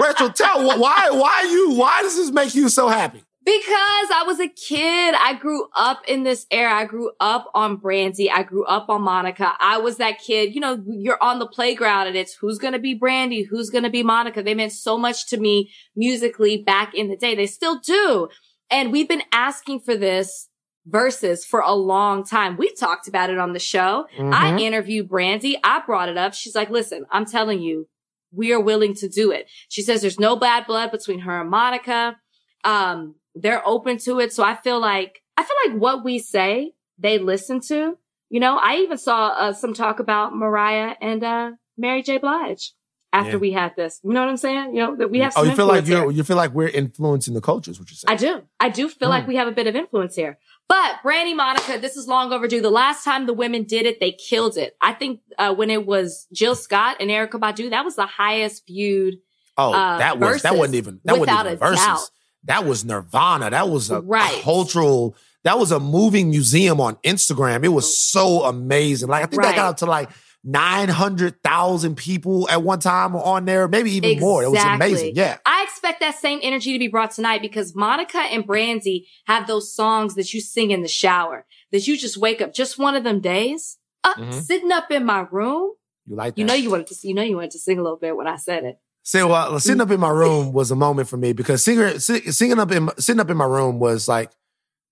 Rachel, tell wh- why, why you, why does this make you so happy? Because I was a kid. I grew up in this era. I grew up on Brandy. I grew up on Monica. I was that kid. You know, you're on the playground and it's who's going to be Brandy? Who's going to be Monica? They meant so much to me musically back in the day. They still do. And we've been asking for this versus for a long time. We talked about it on the show. I interviewed Brandy. I brought it up. She's like, listen, I'm telling you, we are willing to do it. She says there's no bad blood between her and Monica. Um, they're open to it. So I feel like, I feel like what we say, they listen to. You know, I even saw uh, some talk about Mariah and, uh, Mary J. Blige after Yeah. we had this. You know what I'm saying? You know, that we have Oh, some you feel like you you feel like we're influencing the culture, is what you're saying. I do. I do feel like Mm. we have a bit of influence here. But Brandy Monica, this is long overdue. The last time the women did it, they killed it. I think uh, when it was Jill Scott and Erykah Badu, that was the highest viewed. Oh, uh, that was that wasn't even that without wasn't even a verses. doubt. That was Nirvana. That was a Right. cultural. That was a moving museum on Instagram. It was so amazing. Like I think that got up to like nine hundred thousand people at one time on there, maybe even more. It was Exactly. amazing. Yeah. I expect that same energy to be brought tonight because Monica and Brandy have those songs that you sing in the shower, that you just wake up just one of them days, uh, Mhm. sitting up in my room. You like that? You know you wanted to, you know you wanted to sing a little bit when I said it. See, well, sitting up in my room was a moment for me because singing, singing up in sitting up in my room was like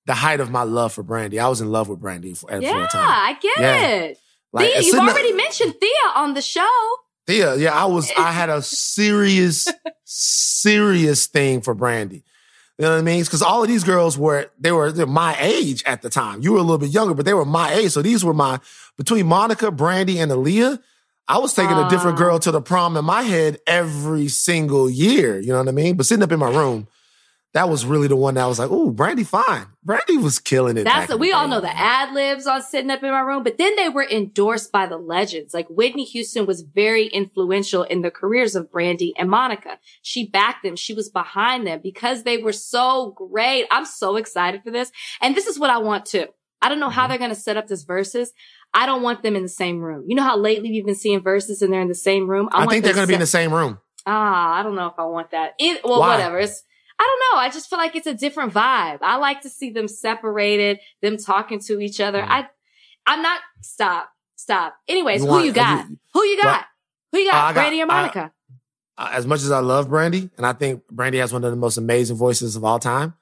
the height of my love for Brandy. I was in love with Brandy for, at, for Yeah, a time. I get Yeah. it. Like, Thea, you've sitting up- already mentioned Thea on the show. Yeah, yeah. I was, I had a serious, serious thing for Brandy. You know what I mean? Because all of these girls were, they were my age at the time. You were a little bit younger, but they were my age. So these were my, between Monica, Brandy, and Aaliyah, I was taking a different Ah. girl to the prom in my head every single year. You know what I mean? But sitting up in my room, that was really the one that was like, oh, Brandy fine. Brandy was killing it. That's the, we all know the ad libs on sitting up in my room, but then they were endorsed by the legends. Like Whitney Houston was very influential in the careers of Brandy and Monica. She backed them. She was behind them because they were so great. I'm so excited for this. And this is what I want too. I don't know how Mhm. they're going to set up this verses. I don't want them in the same room. You know how lately we've been seeing verses and they're in the same room? I want think they're going to be in the same room. Ah, I don't know if I want that. It, well, Why? whatever. It's, I don't know. I just feel like it's a different vibe. I like to see them separated, them talking to each other. Mm. I, I'm not, stop, stop. Anyways, You who you got? you- who you got? Who you Uh, got? Got- Brandy or Monica? Uh, as much as I love Brandy, and I think Brandy has one of the most amazing voices of all time,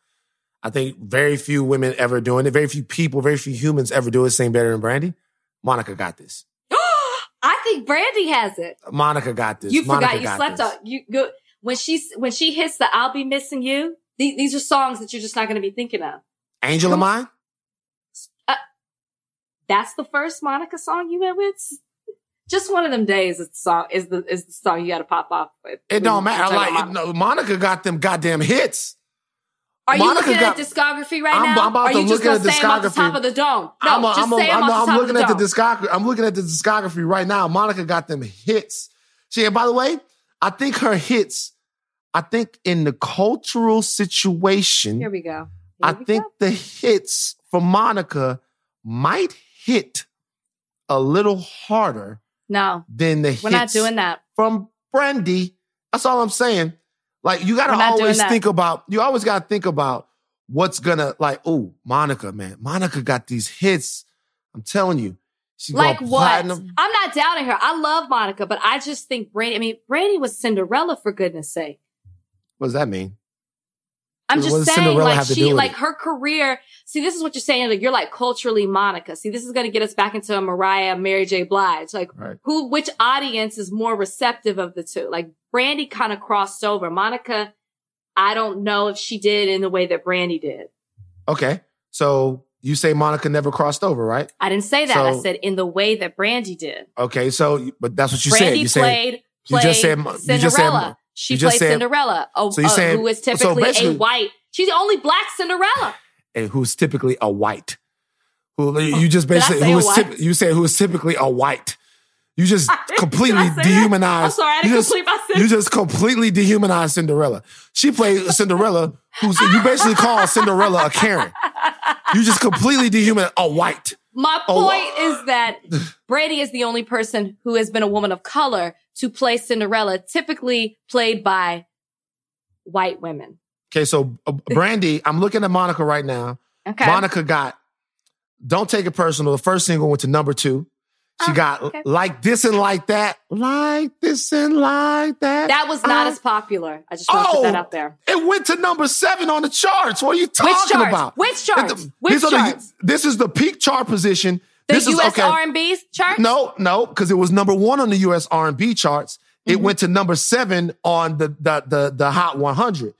I think very few women ever doing it, very few people, very few humans ever do it sing better than Brandy. Monica got this. I think Brandy has it. Monica got this. You Monica forgot. You slept this. on. You go. when she's when she hits the "I'll be missing you," th- these are songs that you're just not going to be thinking of. Angel of Mine? Uh, that's the first Monica song you went with. Just one of them days It's the song is the is the song you got to pop off with. It don't matter. Like Monica. no, Monica got them goddamn hits. Are you looking got- at discography right I'm- now? I'm about Are to you just look gonna at the say them off the discography. top of the dome? No, I'm, a, just I'm, a, say them I'm, off a, I'm looking the at the discography. I'm looking at the discography right now. Monica got them hits. She, and by the way, I think her hits. I think in the cultural situation, Here we go. Here I we think go. the hits for Monica might hit a little harder no, than the we're hits not doing that. from Brandy. That's all I'm saying. Like you gotta We're not doing always think about. You always gotta think about what's gonna like. Oh, Monica, man, Monica got these hits. I'm telling you, she's Like what? platinum. I'm not doubting her. I love Monica, but I just think Brandy. I mean, Brandy was Cinderella for goodness sake. What does that mean? I'm just saying, Cinderella like she, like her career. See, this is what you're saying. Like you're like culturally Monica. See, this is going to get us back into Mariah, Mary J. Blige. Like Right. who, which audience is more receptive of the two? Like Brandy kind of crossed over. Monica, I don't know if she did in the way that Brandy did. Okay, so you say Monica never crossed over, right? I didn't say that. I said in the way that Brandy did. Okay, so but that's what you Brandy said. You said played, you just said- you just said- Cinderella. She just Cinderella, a, so a- saying- who is so typically a white. She's the only black Cinderella. and who's typically a white. Who you just basically say who a is typ- you say who is typically a white. You just completely Did I say that? dehumanized. I'm sorry, I you didn't just, complete my You just completely dehumanized Cinderella. She played Cinderella, who's you basically call Cinderella a Karen. You just completely dehumanized a white. My point is that Brandy is the only person who has been a woman of color to play Cinderella, typically played by white women. Okay, so uh, Brandy, I'm looking at Monica right now. Okay. Monica got Don't Take It Personal. The first single went to number two. She Oh, got okay. Like This and Like That. Like This and Like That. that was not I- as popular. I just want to put that Oh, out there. It went to number seven on the charts. What are you talking Which about? Which charts? It- Which are the- this is the peak chart position. The this U.S. okay. R&B chart? No, no, because it was number one on the U.S. R&B charts. It Mhm. went to number seven on the the the, the Hot 100.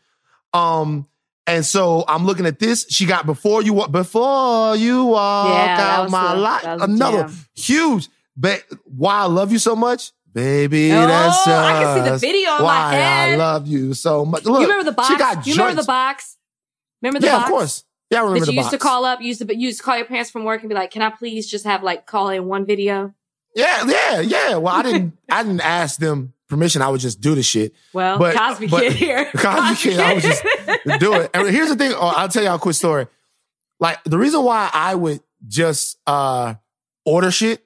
Um, and so I'm looking at this. She got before you Wa- before you walk Yeah, out my life. that was a Another jam. huge. But why I love you so much, baby. Oh, that's just I can see the video why I love you so much. Look, you remember the box? She got you remember the box? Remember the yeah, box? of course. Yeah, I remember That you used to call up, you used to, you used to call your parents from work and be like, "Can I please just have like call in one video?" Yeah, yeah, yeah. Well, I didn't. I didn't ask them permission. I would just do the shit. Well, But- Cosby but- Kid here. Cosby Kid, I was just do it. And here's the thing. Oh, I'll tell y'all a quick story. Like the reason why I would just uh order shit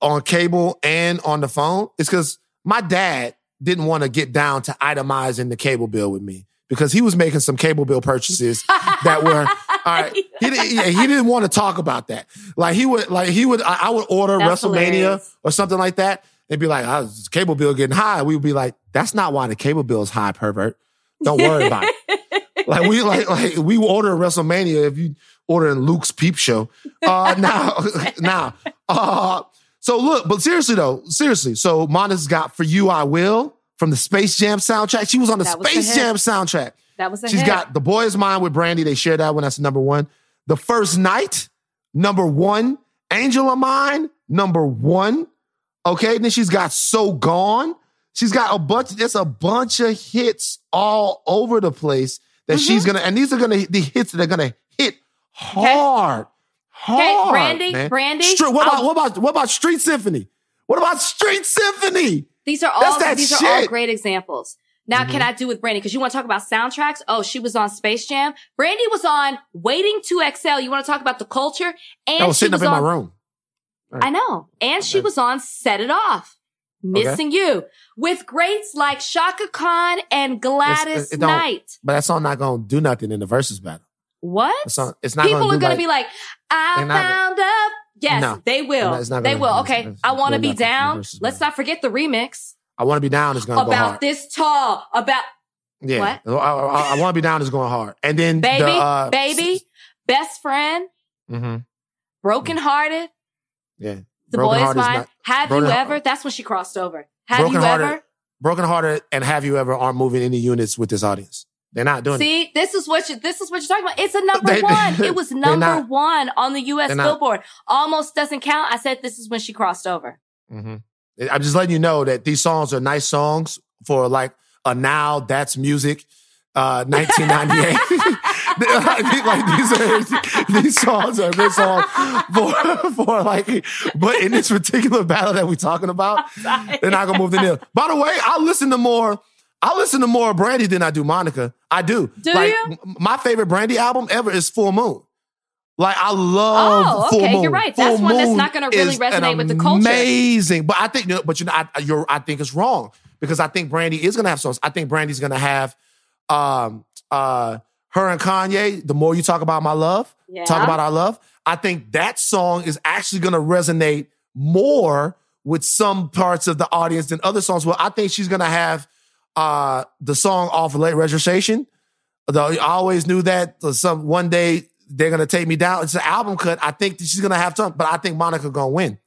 on cable and on the phone is because my dad didn't want to get down to itemizing the cable bill with me because he was making some cable bill purchases that were all right. He didn't, yeah, he didn't want to talk about that. Like he would, like he would. I, I would order That's WrestleMania hilarious. or something like that. They'd be like, oh, cable bill getting high. We would be like, that's not why the cable bill is high, pervert. Don't worry about it. Like we like like we order WrestleMania if you order in Luke's Peep Show. Uh now now uh so look, but seriously though, seriously. So Monica's got For You I Will from the Space Jam soundtrack. She was on the That Space. Jam soundtrack. that was a She's hit. got The Boy Is Mine with Brandy. They share that one. That's number one. The First Night, number one. Angel of Mine, number one. Okay. Then she's got So Gone. She's got a bunch, there's a bunch of hits all over the place that Mm-hmm. she's gonna, and these are gonna the hits that are gonna hit hard. Okay, Hard. Brandy, man. Brandy, what about what about what about Street Symphony? What about Street Symphony? These are all that these are all great examples. Now, Mm-hmm. can I do with Brandy? Because you want to talk about soundtracks? Oh, she was on Space Jam. Brandy was on Waiting to Exhale. You want to talk about the culture? And That was sitting was up in on, my room. I know. And she was on Set It Off. Missing you with greats like Chaka Khan and Gladys it Knight. But that song not gonna do nothing in the verses battle. What? Song, it's not People gonna are do going like, to be like, I not- found up. Yes, No. they will. It's not they will. Okay. it's I want to be nothing for the down. Let's not forget the remix I want to be down is gonna go about hard. this tall, about Yeah, What? I, want to be down is going hard. And then baby, the, uh, baby, best friend, mm-hmm. broken hearted. Yeah, The Broken boy is Heart mine. not- Have you Heart- ever? That's when she crossed over. Have Broken you Hearted- ever? Broken Hearted and Have You Ever aren't moving any units with this audience. They're not doing it. See, this is what you, this is what you're talking about. It's a number They- one. It was number not. one on the U.S. Not. Billboard. Almost doesn't count. I said this is when she crossed over. hmm I'm just letting you know that these songs are nice songs for like a now that's music, uh, 1998. like these are these songs are good songs for for like, but in this particular battle that we're talking about, they're not gonna move the needle. By the way, I listen to more. I listen to more Brandy than I do Monica. I do. Do like, you? m- My favorite Brandy album ever is Full Moon. Like I love Oh, Full okay, Moon. you're right. That's Full one that's not gonna really is an resonate with the culture. Amazing, but I think, no, but you know, I, you're, I think it's wrong because I think Brandy is gonna have songs. I think Brandy's gonna have, um, uh, her and Kanye. The more you talk about my love, Yeah. talk about our love. I think that song is actually gonna resonate more with some parts of the audience than other songs. Well, I think she's gonna have uh the song off of late registration. Though I always knew that uh, some one day they're gonna take me down. It's an album cut. I think she's gonna have some, but I think Monica gonna win.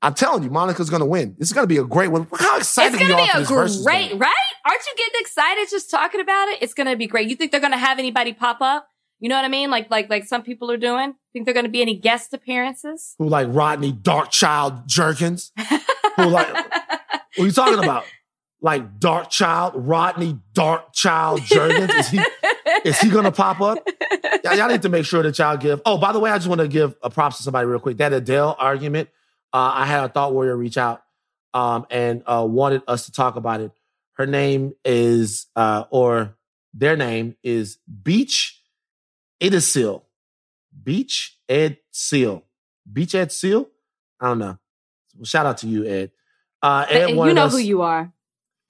I'm telling you, Monica's gonna win. This is gonna be a great one. Look how excited It's we gonna are be for a this versus great, game. right? Aren't you getting excited just talking about it? It's gonna be great. You think they're gonna have anybody pop up? You know what I mean? Like, like, like some people are doing. Think they're gonna be any guest appearances? Who like Rodney Darkchild Jerkins? Who like what are you talking about? Like Darkchild, Rodney Darkchild Jerkins? Is he is he gonna pop up? Y'all, y'all need to make sure that y'all give. Oh, by the way, I just want to give a props to somebody real quick. That Adele argument, uh, I had a thought warrior reach out um, and uh, wanted us to talk about it. Her name is, uh, or their name is Beach Edicil. Beach Ed Seal. Beach Ed Seal? I don't know. Well, shout out to you, Ed. Uh, Ed you know us- who you are.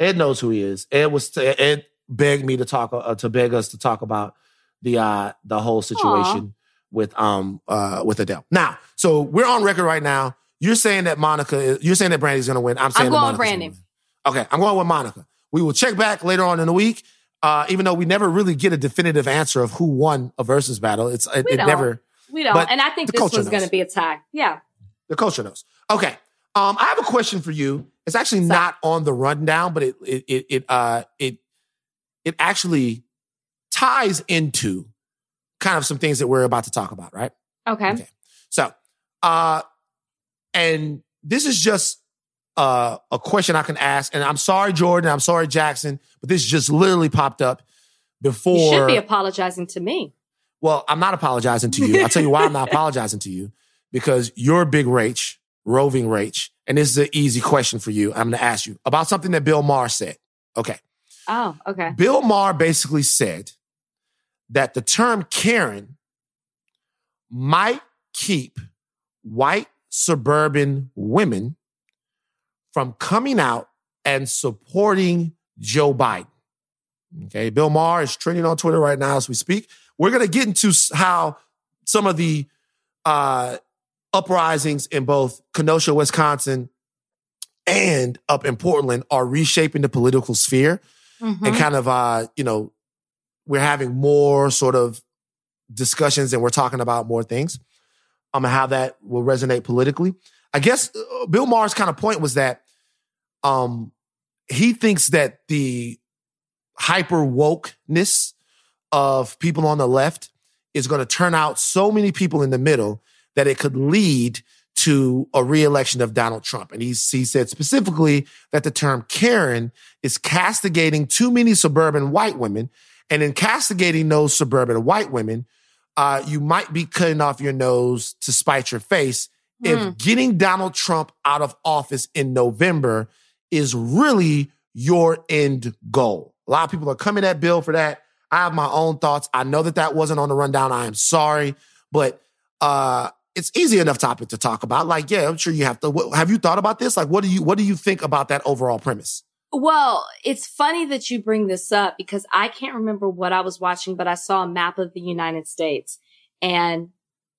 Ed knows who he is. Ed was Ed begged me to talk uh, to beg us to talk about the uh the whole situation with um uh with Adele. Now, so we're on record right now. You're saying that Monica, is, you're saying that Brandy's to win. I'm saying I'm going Brandy. Okay, I'm going with Monica. We will check back later on in the week. Uh, even though we never really get a definitive answer of who won a versus battle, it's it, it never We don't. But And I think this was going to be a tie. Yeah. the culture knows. Okay. Um, I have a question for you. It's actually So- not on the rundown, but it it it it uh it it actually ties into kind of some things that we're about to talk about, right? Okay. Okay. So, uh, and this is just uh, a question I can ask, and I'm sorry, Jordan, I'm sorry, Jackson, but this just literally popped up before. You should be apologizing to me. Well, I'm not apologizing to you. I'll tell you why I'm not apologizing to you. Because you're big Rach, roving Rach. And this is an easy question for you. I'm going to ask you about something that Bill Maher said. Okay. Oh, okay. Bill Maher basically said that the term Karen might keep white suburban women from coming out and supporting Joe Biden. Okay. Bill Maher is trending on Twitter right now as we speak. We're going to get into how some of the uh, uprisings in both Kenosha, Wisconsin, and up in Portland are reshaping the political sphere Mhm. and kind of uh you know we're having more sort of discussions and we're talking about more things um how that will resonate politically i guess uh, bill maher's kind of point was that um he thinks that the hyper wokeness of people on the left is going to turn out so many people in the middle that it could lead to a reelection of Donald Trump. And he's, he said specifically that the term Karen is castigating too many suburban white women. And in castigating those suburban white women, uh, you might be cutting off your nose to spite your face if Hmm. getting Donald Trump out of office in November is really your end goal. A lot of people are coming at Bill for that. I have my own thoughts. I know that that wasn't on the rundown. I am sorry, but uh, it's easy enough topic to talk about. Like, yeah, I'm sure you have to. Have you thought about this? Like, what do you what do you think about that overall premise? Well, it's funny that you bring this up because I can't remember what I was watching, but I saw a map of the United States and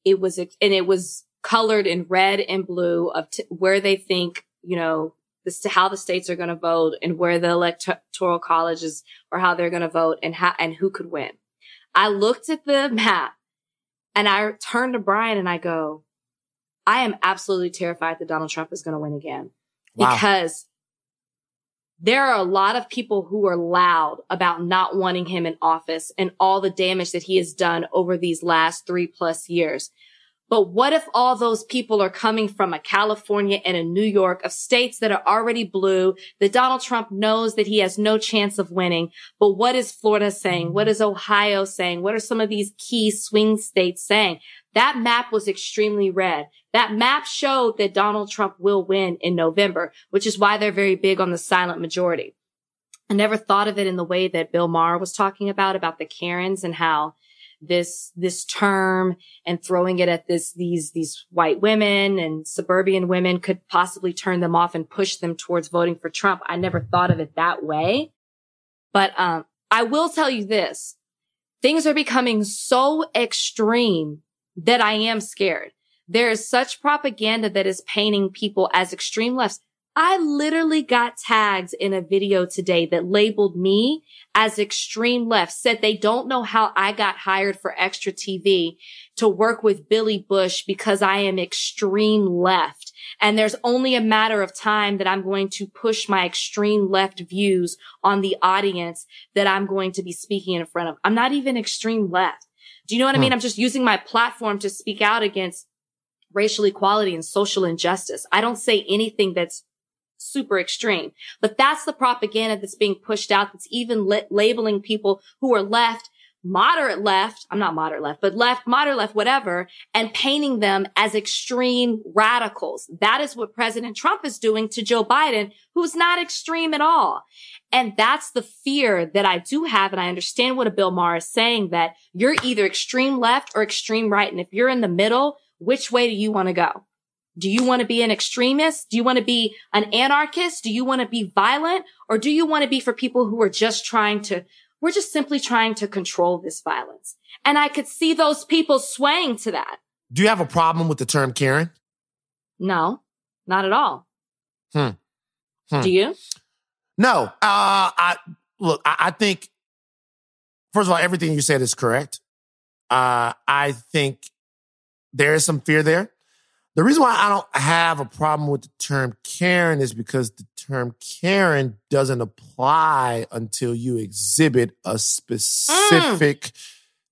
it was, and it was colored in red and blue of t- where they think, you know, this, to how the states are going to vote and where the electoral colleges or how they're going to vote and how, and who could win. I looked at the map and I turn to Brian and I go, I am absolutely terrified that Donald Trump is going to win again Wow. because there are a lot of people who are loud about not wanting him in office and all the damage that he has done over these last three plus years. But what if all those people are coming from a California and a New York of states that are already blue, that Donald Trump knows that he has no chance of winning. But what is Florida saying? What is Ohio saying? What are some of these key swing states saying? That map was extremely red. That map showed that Donald Trump will win in November, which is why they're very big on the silent majority. I never thought of it in the way that Bill Maher was talking about, about the Karens and how this, this term and throwing it at this, these, these white women and suburban women could possibly turn them off and push them towards voting for Trump. I never thought of it that way. But, um, I will tell you this. Things are becoming so extreme that I am scared. There is such propaganda that is painting people as extreme lefts. I literally got tags in a video today that labeled me as extreme left, said they don't know how I got hired for extra TV to work with Billy Bush because I am extreme left. And there's only a matter of time that I'm going to push my extreme left views on the audience that I'm going to be speaking in front of. I'm not even extreme left. Do you know what I mean? Hmm. I'm just using my platform to speak out against racial equality and social injustice. I don't say anything that's super extreme, but that's the propaganda that's being pushed out. That's even li- labeling people who are left moderate left, I'm not moderate left, but left, moderate left, whatever, and painting them as extreme radicals. That is what President Trump is doing to Joe Biden, who's not extreme at all. And that's the fear that I do have. And I understand what a Bill Maher is saying that you're either extreme left or extreme right. And if you're in the middle, which way do you want to go? Do you want to be an extremist? Do you want to be an anarchist? Do you want to be violent? Or do you want to be for people who are just trying to we're just simply trying to control this violence. And I could see those people swaying to that. Do you have a problem with the term Karen? No, not at all. Hmm. hmm. Do you? No. Uh, I look. I, I, think first of all, everything you said is correct. Uh, I think there is some fear there. The reason why I don't have a problem with the term Karen is because the term Karen doesn't apply until you exhibit a specific mm.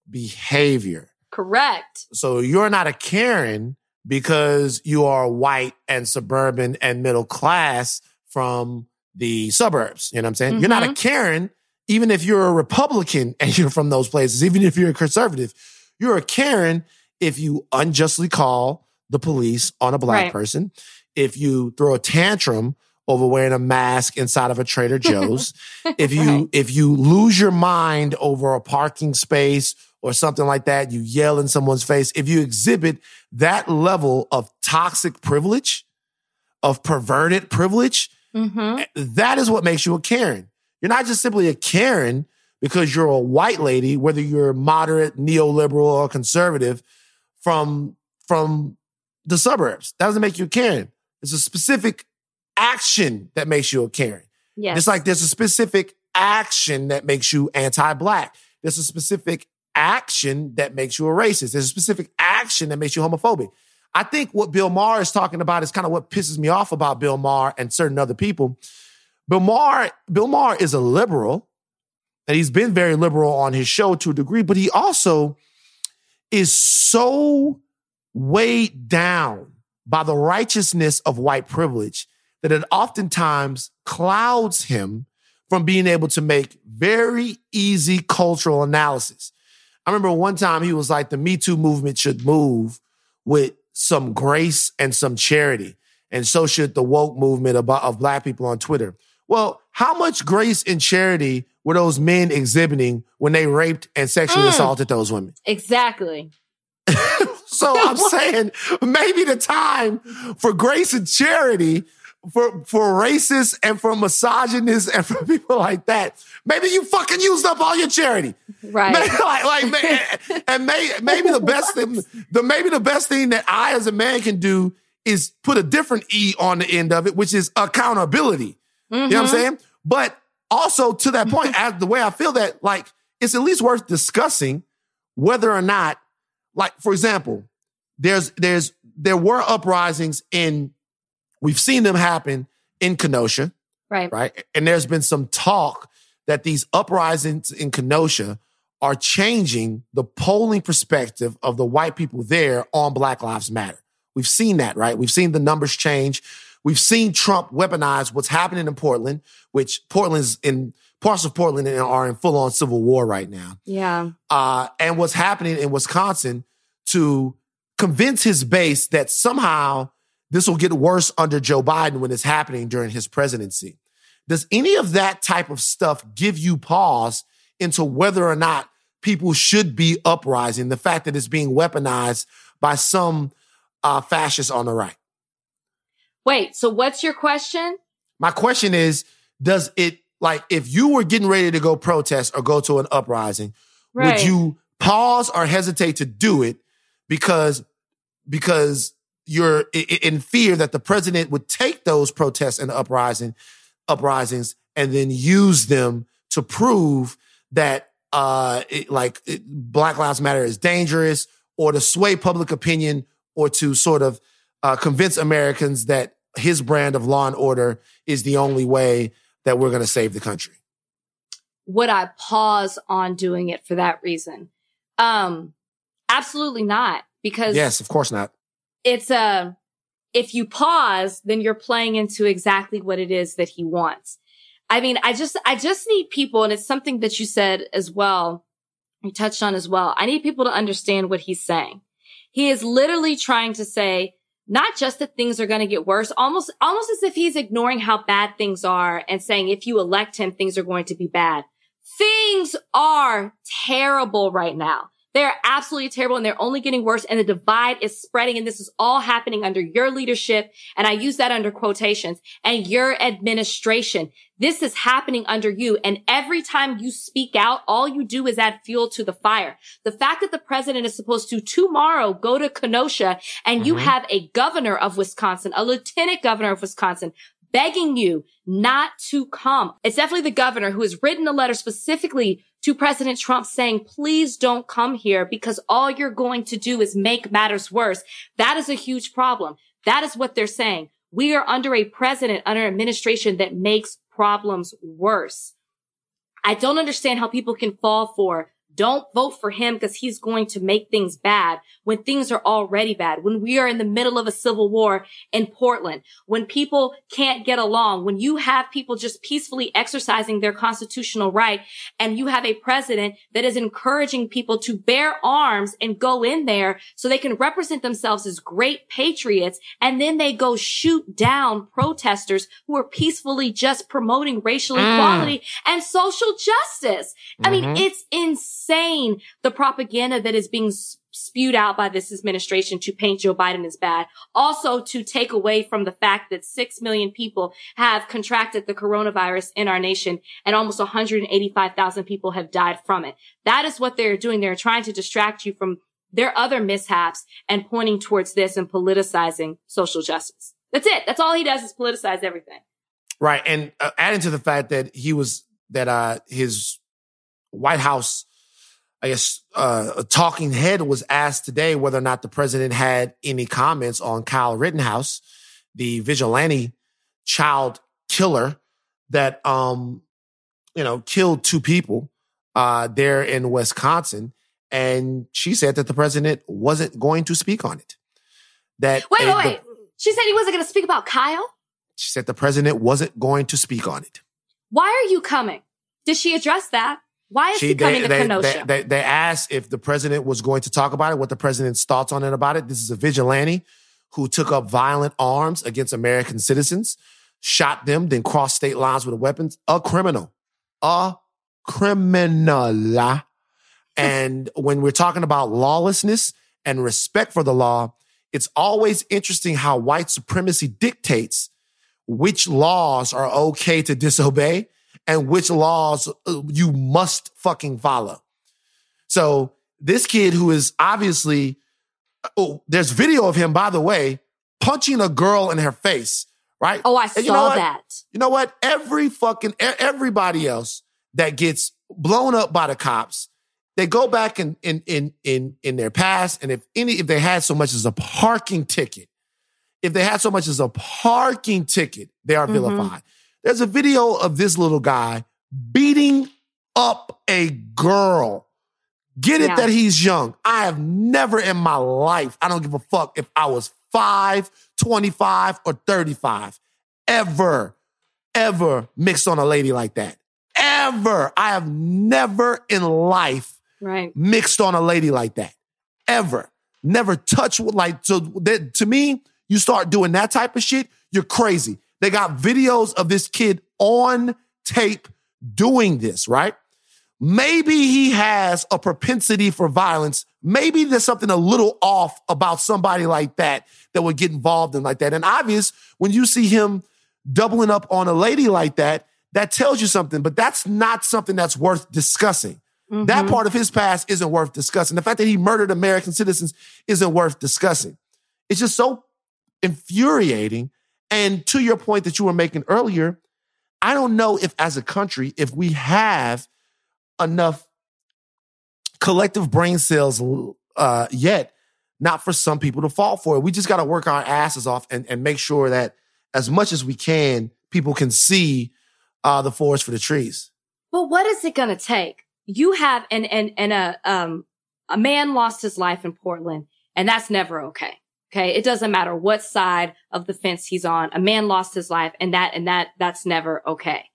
behavior. Correct. So you're not a Karen because you are white and suburban and middle class from the suburbs. You know what I'm saying? Mm-hmm. You're not a mm-hmm. Karen, even if you're a Republican and you're from those places, even if you're a conservative. You're a Karen if you unjustly call the police on a black right. person, if you throw a tantrum over wearing a mask inside of a Trader Joe's, if you right. if you lose your mind over a parking space or something like that, you yell in someone's face, if you exhibit that level of toxic privilege, of perverted privilege, mm-hmm. that is what makes you a Karen. You're not just simply a Karen because you're a white lady, whether you're moderate, neoliberal, or conservative from from the suburbs. That doesn't make you a Karen. It's a specific action that makes you a Karen. Yes. It's like there's a specific action that makes you anti-black. There's a specific action that makes you a racist. There's a specific action that makes you homophobic. I think what Bill Maher is talking about is kind of what pisses me off about Bill Maher and certain other people. Bill Maher, Bill Maher is a liberal, and he's been very liberal on his show to a degree, but he also is so weighed down by the righteousness of white privilege that it oftentimes clouds him from being able to make very easy cultural analysis. I remember one time he was like, the Me Too movement should move with some grace and some charity. And so should the woke movement of, black people on Twitter. Well, how much grace and charity were those men exhibiting when they raped and sexually mm. assaulted those women? Exactly. So I'm saying maybe the time for grace and charity for for racists and for misogynists and for people like that. Maybe you fucking used up all your charity, right? Maybe, like, like, and may, maybe the best thing, the maybe the best thing that I as a man can do is put a different e on the end of it, which is accountability. Mm-hmm. You know what I'm mm-hmm. saying? But also to that point, as the way I feel that like it's at least worth discussing whether or not like, for example, there's, there's, there were uprisings in, we've seen them happen in Kenosha. Right. Right. And there's been some talk that these uprisings in Kenosha are changing the polling perspective of the white people there on Black Lives Matter. We've seen that, right? We've seen the numbers change. We've seen Trump weaponize what's happening in Portland, which Portland's in parts of Portland are in full on civil war right now. Yeah. Uh, and what's happening in Wisconsin to convince his base that somehow this will get worse under Joe Biden when it's happening during his presidency. Does any of that type of stuff give you pause into whether or not people should be uprising? The fact that it's being weaponized by some uh, fascists on the right. Wait, so what's your question? My question is Does it, like, if you were getting ready to go protest or go to an uprising, Right. would you pause or hesitate to do it because because you're in fear that the president would take those protests and uprising uprisings and then use them to prove that uh it, like it, black lives matter is dangerous or to sway public opinion or to sort of uh, convince americans that his brand of law and order is the only way that we're going to save the country would I pause on doing it for that reason? Um, absolutely not, because yes of course not it's a, if you pause, then you're playing into exactly what it is that he wants. I mean, I just, I just need people, and it's something that you said as well, you touched on as well. I need people to understand what he's saying. He is literally trying to say, not just that things are going to get worse, almost, almost as if he's ignoring how bad things are and saying, if you elect him, things are going to be bad. Things are terrible right now. They're absolutely terrible and they're only getting worse and the divide is spreading and this is all happening under your leadership. And I use that under quotations and your administration. This is happening under you. And every time you speak out, all you do is add fuel to the fire. The fact that the president is supposed to tomorrow go to Kenosha and you Mhm. have a governor of Wisconsin, a lieutenant governor of Wisconsin, begging you not to come. It's definitely the governor who has written a letter specifically to President Trump saying, please don't come here because all you're going to do is make matters worse. That is a huge problem. That is what they're saying. We are under a president, under an administration that makes problems worse. I don't understand how people can fall for don't vote for him because he's going to make things bad when things are already bad. When we are in the middle of a civil war in Portland, when people can't get along, when you have people just peacefully exercising their constitutional right and you have a president that is encouraging people to bear arms and go in there so they can represent themselves as great patriots. And then they go shoot down protesters who are peacefully just promoting racial Mm. equality and social justice. I mean, Mhm. it's insane the propaganda that is being spewed out by this administration to paint Joe Biden as bad. Also to take away from the fact that 6 million people have contracted the coronavirus in our nation and almost 185,000 people have died from it. That is what they're doing. They're trying to distract you from their other mishaps and pointing towards this and politicizing social justice. That's it. That's all he does is politicize everything. Right. And uh, adding to the fact that he was, that uh, his White House, I guess, uh, a talking head was asked today whether or not the president had any comments on Kyle Rittenhouse, the vigilante child killer that, um, you know, killed two people uh, there in Wisconsin. And she said that the president wasn't going to speak on it. That Wait, wait, the- wait. She said he wasn't going to speak about Kyle. she said the president wasn't going to speak on it. Why are you coming? Did she address that? Why is She, he coming they, to Kenosha? they, they, they asked if the president was going to talk about it, what the president's thoughts on it about it. This is a vigilante who took up violent arms against American citizens, shot them, then crossed state lines with weapons. A criminal. A criminal. and when we're talking about lawlessness and respect for the law, it's always interesting how white supremacy dictates which laws are okay to disobey and which laws uh, you must fucking follow. So this kid who is obviously, oh, there's video of him, by the way, punching a girl in her face, right? oh, I And you know saw that. You know what? Every fucking, everybody else that gets blown up by the cops, they go back in, in, in, in, in their past. And if any, if they had so much as a parking ticket, if they had so much as a parking ticket, they are Mhm. vilified. There's a video of this little guy beating up a girl. Get it Yeah. that he's young. I have never in my life, I don't give a fuck if I was 5, 25, or 35, ever, ever mixed on a lady like that. Ever. I have never in life Right. mixed on a lady like that. Ever. Never touched with like so that to me, you start doing that type of shit, you're crazy. They got videos of this kid on tape doing this, right? Maybe he has a propensity for violence. Maybe there's something a little off about somebody like that that would get involved in like that. And obvious, when you see him doubling up on a lady like that, that tells you something, but that's not something that's worth discussing. That Mhm. part of his past isn't worth discussing. The fact that he murdered American citizens isn't worth discussing. It's just so infuriating. And to your point that you were making earlier, I don't know if as a country, if we have enough collective brain cells uh, yet, not for some people to fall for it. We just got to work our asses off and, and make sure that as much as we can, people can see uh, the forest for the trees. But what is it going to take? You have and and and a um a man lost his life in Portland, and that's never okay. Okay, it doesn't matter what side of the fence he's on. A man lost his life, and that and that that's never okay.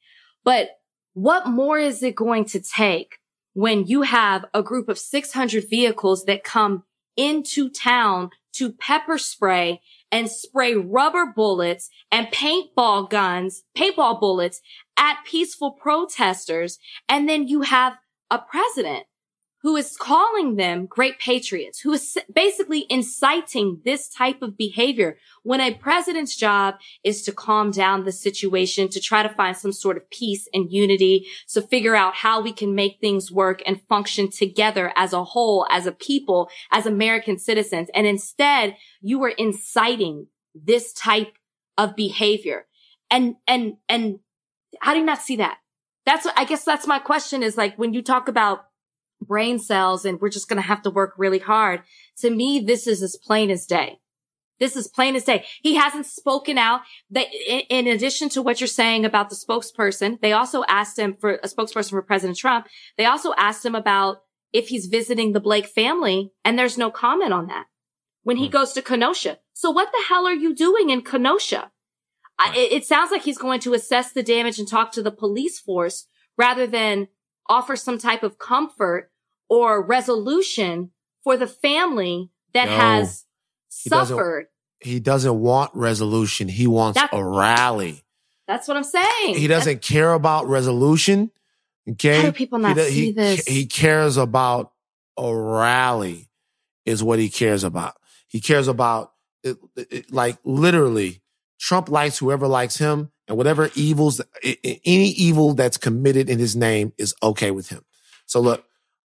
But what more is it going to take when you have a group of 600 vehicles that come into town to pepper spray and spray rubber bullets and paintball guns, paintball bullets at peaceful protesters. And then you have a president who is calling them great patriots, who is basically inciting this type of behavior when a president's job is to calm down the situation, to try to find some sort of peace and unity, to figure out how we can make things work and function together as a whole, as a people, as American citizens. And instead, you are inciting this type of behavior. And, and, and how do you not see that? That's I guess that's my question is like when you talk about brain cells and we're just going to have to work really hard. To me, this is as plain as day. This is plain as day. He hasn't spoken out. That in, addition to what you're saying about the spokesperson, they also asked him for a spokesperson for President Trump. They also asked him about if he's visiting the Blake family and there's no comment on that when he hmm. goes to Kenosha. So what the hell are you doing in Kenosha? I, it sounds like he's going to assess the damage and talk to the police force rather than offer some type of comfort or resolution for the family that No, has he doesn't- suffered. He doesn't want resolution. He wants That- a rally. That's what I'm saying. He doesn't care about resolution. Okay. How do people not he, see he, this? He cares about a rally, is what he cares about. He cares about it, it- like literally. Trump likes whoever likes him, and whatever evils, any evil that's committed in his name is okay with him. So look,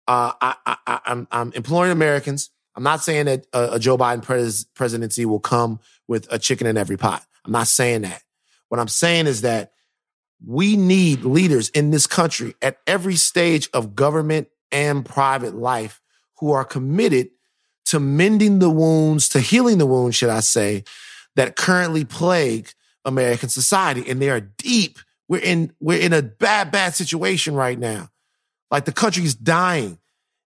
uh, I, I, I, I'm, I'm imploring Americans. I'm not saying that a, a Joe Biden pres- presidency will come with a chicken in every pot. I'm not saying that. What I'm saying is that we need leaders in this country at every stage of government and private life who are committed to mending the wounds, to healing the wounds, should I say, that currently plague American society. And they are deep. We're in, we're in a bad, bad situation right now. Like the country's dying.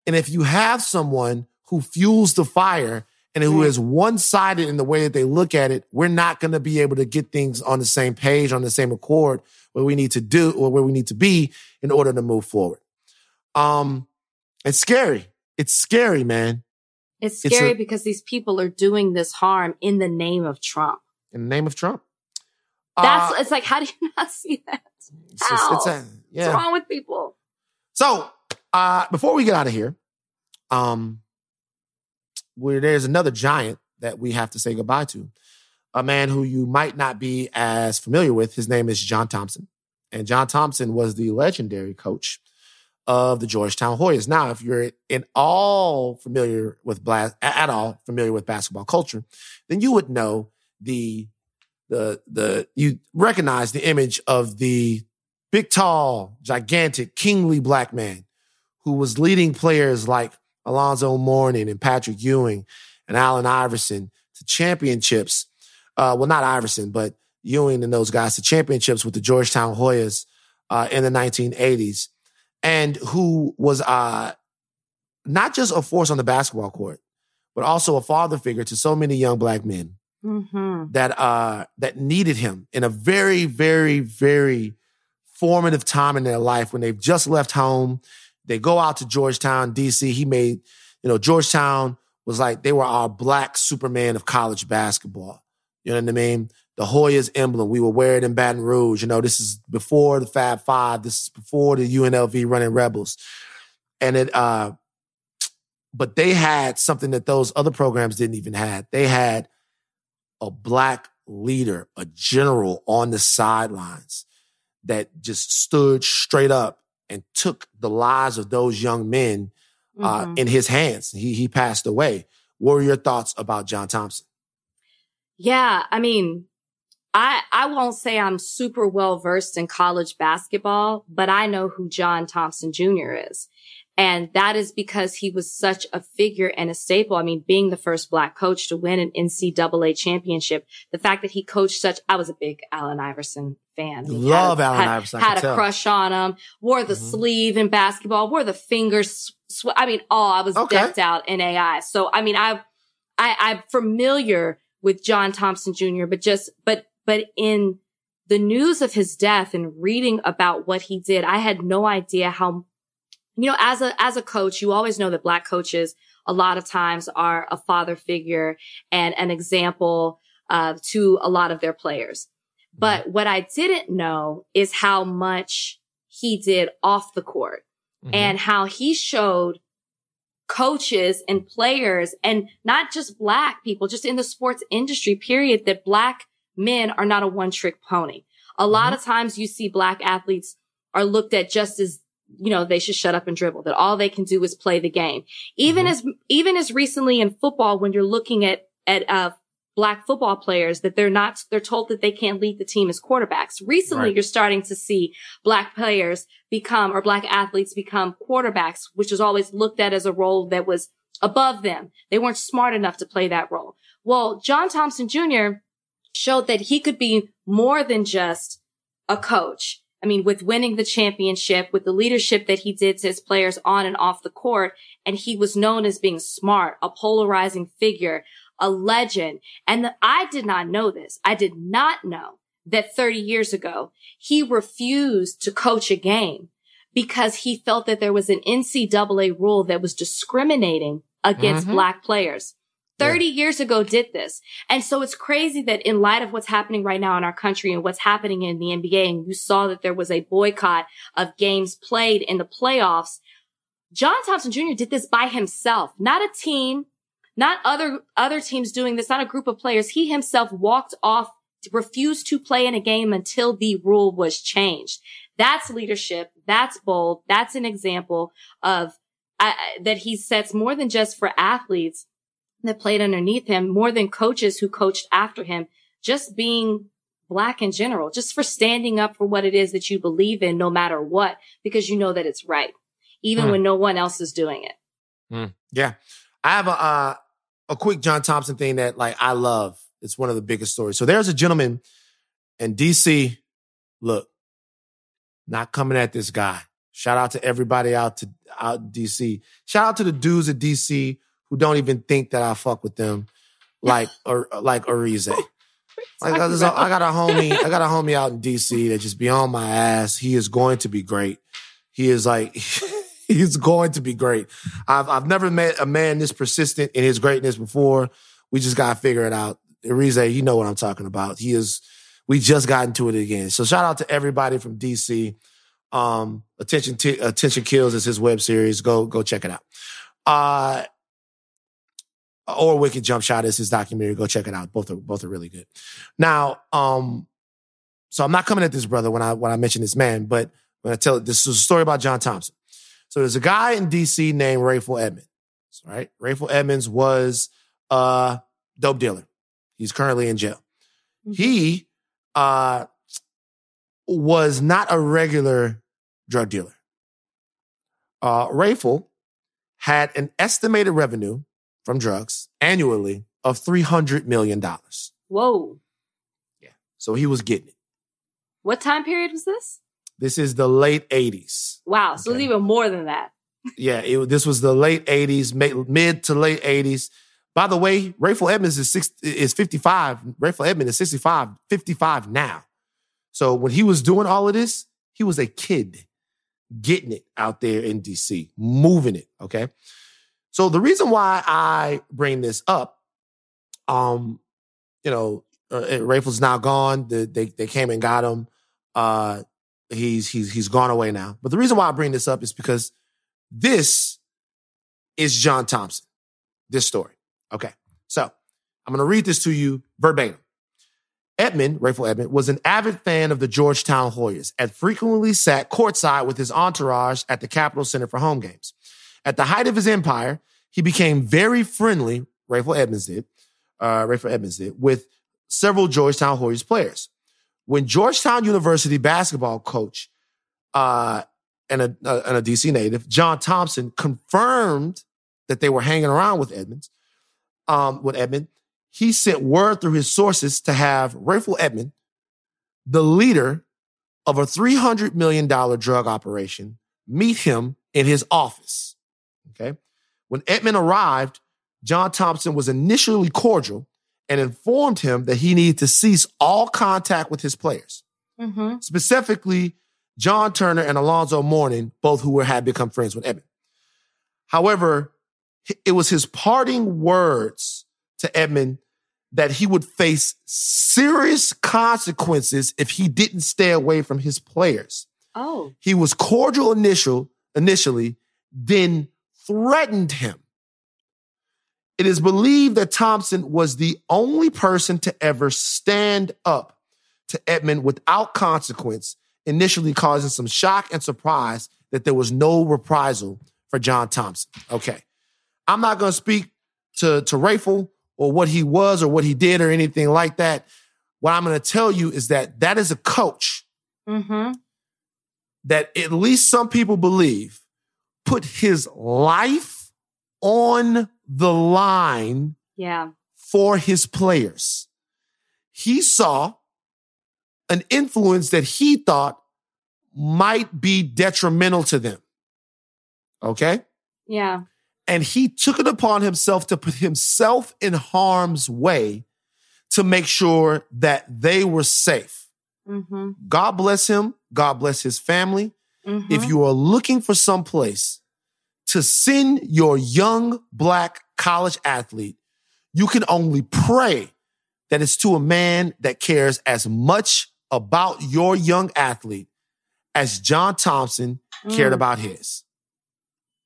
And if you have someone who fuels the fire and who is one sided in the way that they look at it, we're not going to be able to get things on the same page, on the same accord, where we need to do or where we need to be in order to move forward. Um, it's scary. It's scary, man. it's it's a- scary because these people are doing this harm in the name of Trump. In the name of Trump. That's Uh, it's like, how do you not see that? it's just- it's a- What's wrong with people? So, uh, before we get out of here, um, where there's another giant that we have to say goodbye to, a man who you might not be as familiar with. His name is John Thompson, and John Thompson was the legendary coach of the Georgetown Hoyas. Now, if you're in all familiar with bla- at all familiar with basketball culture, then you would know the the the you recognize the image of the big, tall, gigantic, kingly black man who was leading players like Alonzo Mourning and Patrick Ewing and Allen Iverson to championships. Uh, well, not Iverson, but Ewing and those guys to championships with the Georgetown Hoyas uh, in the 1980s, and who was uh, not just a force on the basketball court, but also a father figure to so many young black men Mm-hmm. that uh, that needed him in a very, very, very formative time in their life when they've just left home. They go out to Georgetown, DC. He made, you know, Georgetown was like they were our black Superman of college basketball. You know what I mean? The Hoyas emblem. We were wearing in Baton Rouge. You know, this is before the Fab Five. This is before the UNLV running Rebels. And it uh but they had something that those other programs didn't even have. They had a black leader, a general on the sidelines that just stood straight up and took the lives of those young men uh, Mhm. in his hands. He he passed away. What were your thoughts about John Thompson? Yeah, I mean, I I won't say I'm super well versed in college basketball, but I know who John Thompson Jr. is. And that is because he was such a figure and a staple. I mean, being the first black coach to win an NCAA championship, the fact that he coached such, I was a big Allen Iverson fan. I mean, Love had Allen had, Iverson, Had a tell. crush on him, wore the Mhm. sleeve in basketball, wore the fingers. Sw- I mean, oh, I was Okay. decked out in AI. So, I mean, I, I, I'm familiar with John Thompson Jr., but just, but, but in the news of his death and reading about what he did, I had no idea how, you know, as a, as a coach, you always know that black coaches a lot of times are a father figure and an example, uh, to a lot of their players. But what I didn't know is how much he did off the court Mm-hmm. and how he showed coaches and players and not just black people, just in the sports industry, period, that black men are not a one trick pony. A lot of times you see black athletes are looked at just as, you know, they should shut up and dribble, that all they can do is play the game. Even Mhm. as, even as recently in football, when you're looking at, at, uh, black football players that they're not, they're told that they can't lead the team as quarterbacks. Recently, Right. you're starting to see black players become or black athletes become quarterbacks, which was always looked at as a role that was above them. They weren't smart enough to play that role. Well, John Thompson Jr. showed that he could be more than just a coach. I mean, with winning the championship, with the leadership that he did to his players on and off the court, and he was known as being smart, a polarizing figure, a legend. And the, I did not know this. I did not know that 30 years ago, he refused to coach a game because he felt that there was an NCAA rule that was discriminating against Mhm. black players. 30 years ago did this. And so it's crazy that in light of what's happening right now in our country and what's happening in the NBA, and you saw that there was a boycott of games played in the playoffs. John Thompson Jr. did this by himself, not a team, not other, other teams doing this, not a group of players. He himself walked off, refused to play in a game until the rule was changed. That's leadership. That's bold. That's an example of uh, that he sets more than just for athletes that played underneath him, more than coaches who coached after him, just being black in general, just for standing up for what it is that you believe in, no matter what, because you know that it's right, even Hmm. when no one else is doing it. Yeah, I have a uh, a quick John Thompson thing that like I love. It's one of the biggest stories. So there's a gentleman in DC. Look, not coming at this guy. Shout out to everybody out to out DC. Shout out to the dudes at DC who don't even think that I fuck with them, like or like Arize. Like I, just- I got a homie, I got a homie out in DC that just be on my ass. He is going to be great. He is like he's going to be great. I've I've never met a man this persistent in his greatness before. We just gotta figure it out. Arize, you know what I'm talking about. He is. We just got into it again. So shout out to everybody from DC. Um, attention T- attention kills is his web series. Go go check it out. Uh, or Wicked Jump Shot is his documentary. Go check it out. Both are both are really good. Now, um, so I'm not coming at this brother when I when I mention this man, but when I tell it, this is a story about John Thompson. So there's a guy in DC named Rayful Edmonds, right? Rayful Edmonds was a dope dealer. He's currently in jail. He uh, was not a regular drug dealer. Uh, Rayful had an estimated revenue from drugs annually of $300 million. Whoa. Yeah. So he was getting it. What time period was this? This is the late 80s. Wow. So Okay. it's even more than that. Yeah, it, this was the late 80s, mid to late 80s. By the way, Rayful Edmonds is six, is 55. Rayful Edmonds is 65, 55 now. So when he was doing all of this, he was a kid getting it out there in DC, moving it. Okay. So the reason why I bring this up, um, you know, uh, Rayful's now gone. The, they they came and got him. Uh, he's he's he's gone away now. But the reason why I bring this up is because this is John Thompson. This story. Okay. So I'm going to read this to you verbatim. Edmond, Rayful Edmond, was an avid fan of the Georgetown Hoyas and frequently sat courtside with his entourage at the Capital Centre for home games. At the height of his empire, he became very friendly, Rayful Edmonds did, uh, Edmonds did, with several Georgetown Hoyas players. When Georgetown University basketball coach uh, and, a, uh, and a DC native, John Thompson, confirmed that they were hanging around with Edmonds, um, with Edmond, he sent word through his sources to have Rayful Edmond, the leader of a $300 million drug operation, meet him in his office. Okay. When Edmond arrived, John Thompson was initially cordial and informed him that he needed to cease all contact with his players. Mm-hmm. Specifically, John Turner and Alonzo Mourning, both who were, had become friends with Edmond. However, it was his parting words to Edmond that he would face serious consequences if he didn't stay away from his players. Oh. He was cordial initial initially, then threatened him. It is believed that Thompson was the only person to ever stand up to Edmond without consequence, initially causing some shock and surprise that there was no reprisal for John Thompson. Okay. I'm not going to speak to, to Rayful or what he was or what he did or anything like that. What I'm going to tell you is that that is a coach Mm-hmm. that at least some people believe put his life on the line Yeah. for his players. He saw an influence that he thought might be detrimental to them. Okay? Yeah. And he took it upon himself to put himself in harm's way to make sure that they were safe. Mm-hmm. God bless him. God bless his family. Mm-hmm. If you are looking for some place to send your young black college athlete, you can only pray that it's to a man that cares as much about your young athlete as John Thompson cared Mm. about his.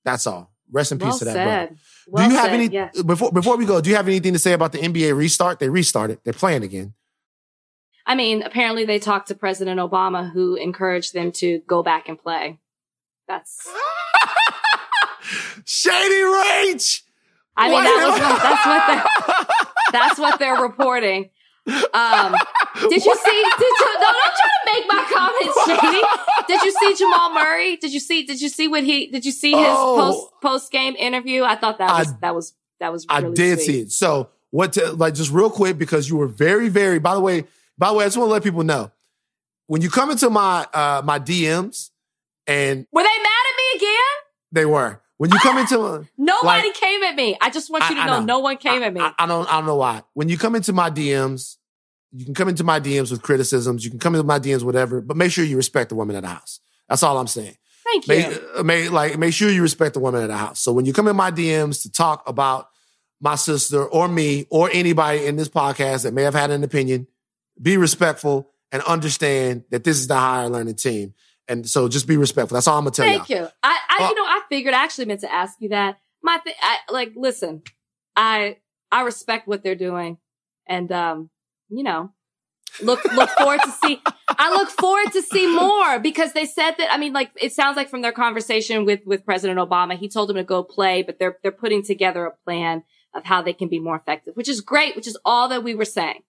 That's all. Rest in well peace to that brother. Well do you have said, any Yeah. before before we go? Do you have anything to say about the NBA restart? They restarted. They're playing again. I mean, apparently they talked to President Obama, who encouraged them to go back and play. That's. Shady Rage. I mean, What that was what, that's what they're that's what they're reporting. Um, did you see? Did you? No, don't try to make my comments shady. Did you see Jamal Murray? Did you see? Did you see what he? Did you see his Oh. post post game interview? I thought that I- was that was that was. I did sweet. see it. So what to like just real quick because you were very, very by the way, by the way, I just want to let people know. When you come into my uh my DMs and Were they mad at me again? they were. When you come into Nobody Like- came at me. I just want you to I know, know. no one came I, at me. I, I don't I don't know why. When you come into my DMs, you can come into my DMs with criticisms, you can come into my DMs whatever, but make sure you respect the woman of the house. That's all I'm saying. Thank you. Make, uh, make like make sure you respect the woman in the house. So when you come in my DMs to talk about my sister or me or anybody in this podcast that may have had an opinion, be respectful and understand that this is the higher learning team. And so just be respectful. That's all I'm gonna tell you. Thank you. you. I, I Well- you know, I figured I actually meant to ask you that. My thing, I like, listen, I, I respect what they're doing, and um, you know, look look forward to see. I look forward to see more because they said that. I mean, like, it sounds like from their conversation with with President Obama, he told them to go play, but they're they're putting together a plan of how they can be more effective, which is great. Which is all that we were saying.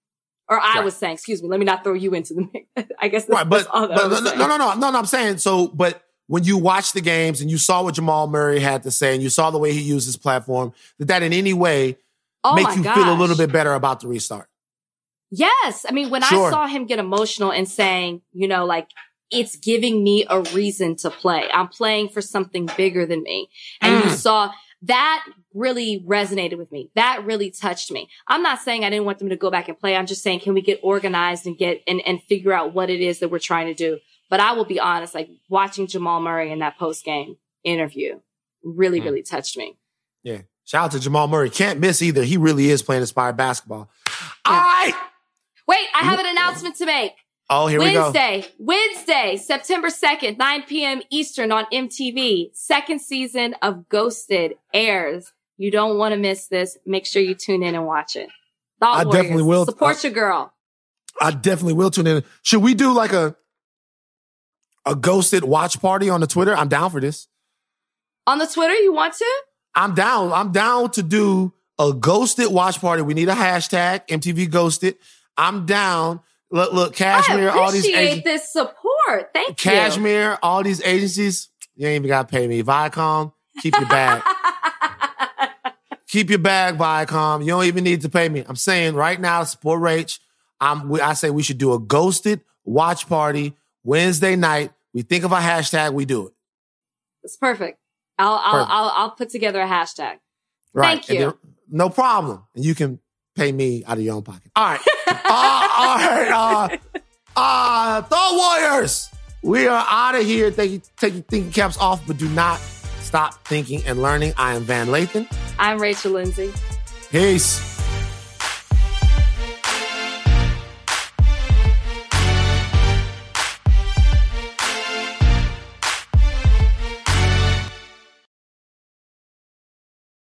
Or I Right. was saying, excuse me, let me not throw you into the mix. I guess that's, Right, but, that's all that but was no, saying. no, no, no, no, no. I'm saying so. But when you watch the games and you saw what Jamal Murray had to say, and you saw the way he used his platform, did that in any way Oh make you feel a little bit better about the restart? Yes. I mean, when Sure. I saw him get emotional and saying, you know, like, it's giving me a reason to play. I'm playing for something bigger than me. And you Mm. saw that really resonated with me. That really touched me. I'm not saying I didn't want them to go back and play. I'm just saying, can we get organized and get and, and figure out what it is that we're trying to do? But I will be honest, like watching Jamal Murray in that post game interview really, Mm. really touched me. Yeah. Shout out to Jamal Murray. Can't miss either. He really is playing inspired basketball. I Wait, I have an announcement to make. Oh, here we go. Wednesday, Wednesday, September 2nd, 9 p.m. Eastern on MTV. Second season of Ghosted airs. You don't want to miss this. Make sure you tune in and watch it. Thought I Warriors, definitely will. Support Uh, your girl. I definitely will tune in. Should we do like a a ghosted watch party on the Twitter? I'm down for this. On the Twitter, you want to? I'm down. I'm down to do a ghosted watch party. We need a hashtag MTV ghosted. I'm down. Look, look, Cashmere, all these agencies, appreciate this support. Thank you. Cashmere, all these agencies. You ain't even got to pay me. Viacom, keep your bag. keep your bag, Viacom. You don't even need to pay me. I'm saying right now, support Rach. I'm, we- I say we should do a ghosted watch party Wednesday night. We think of a hashtag, we do it. it's perfect. I'll, I'll, Perfect. I'll, I'll put together a hashtag. Right. Thank you. no problem. And you can pay me out of your own pocket. All right. uh, all right. Uh, uh, Thought Warriors. We are out of here. Thank you. Take your thinking caps off, but do not stop thinking and learning. I am Van Lathan. I'm Rachel Lindsay. Peace.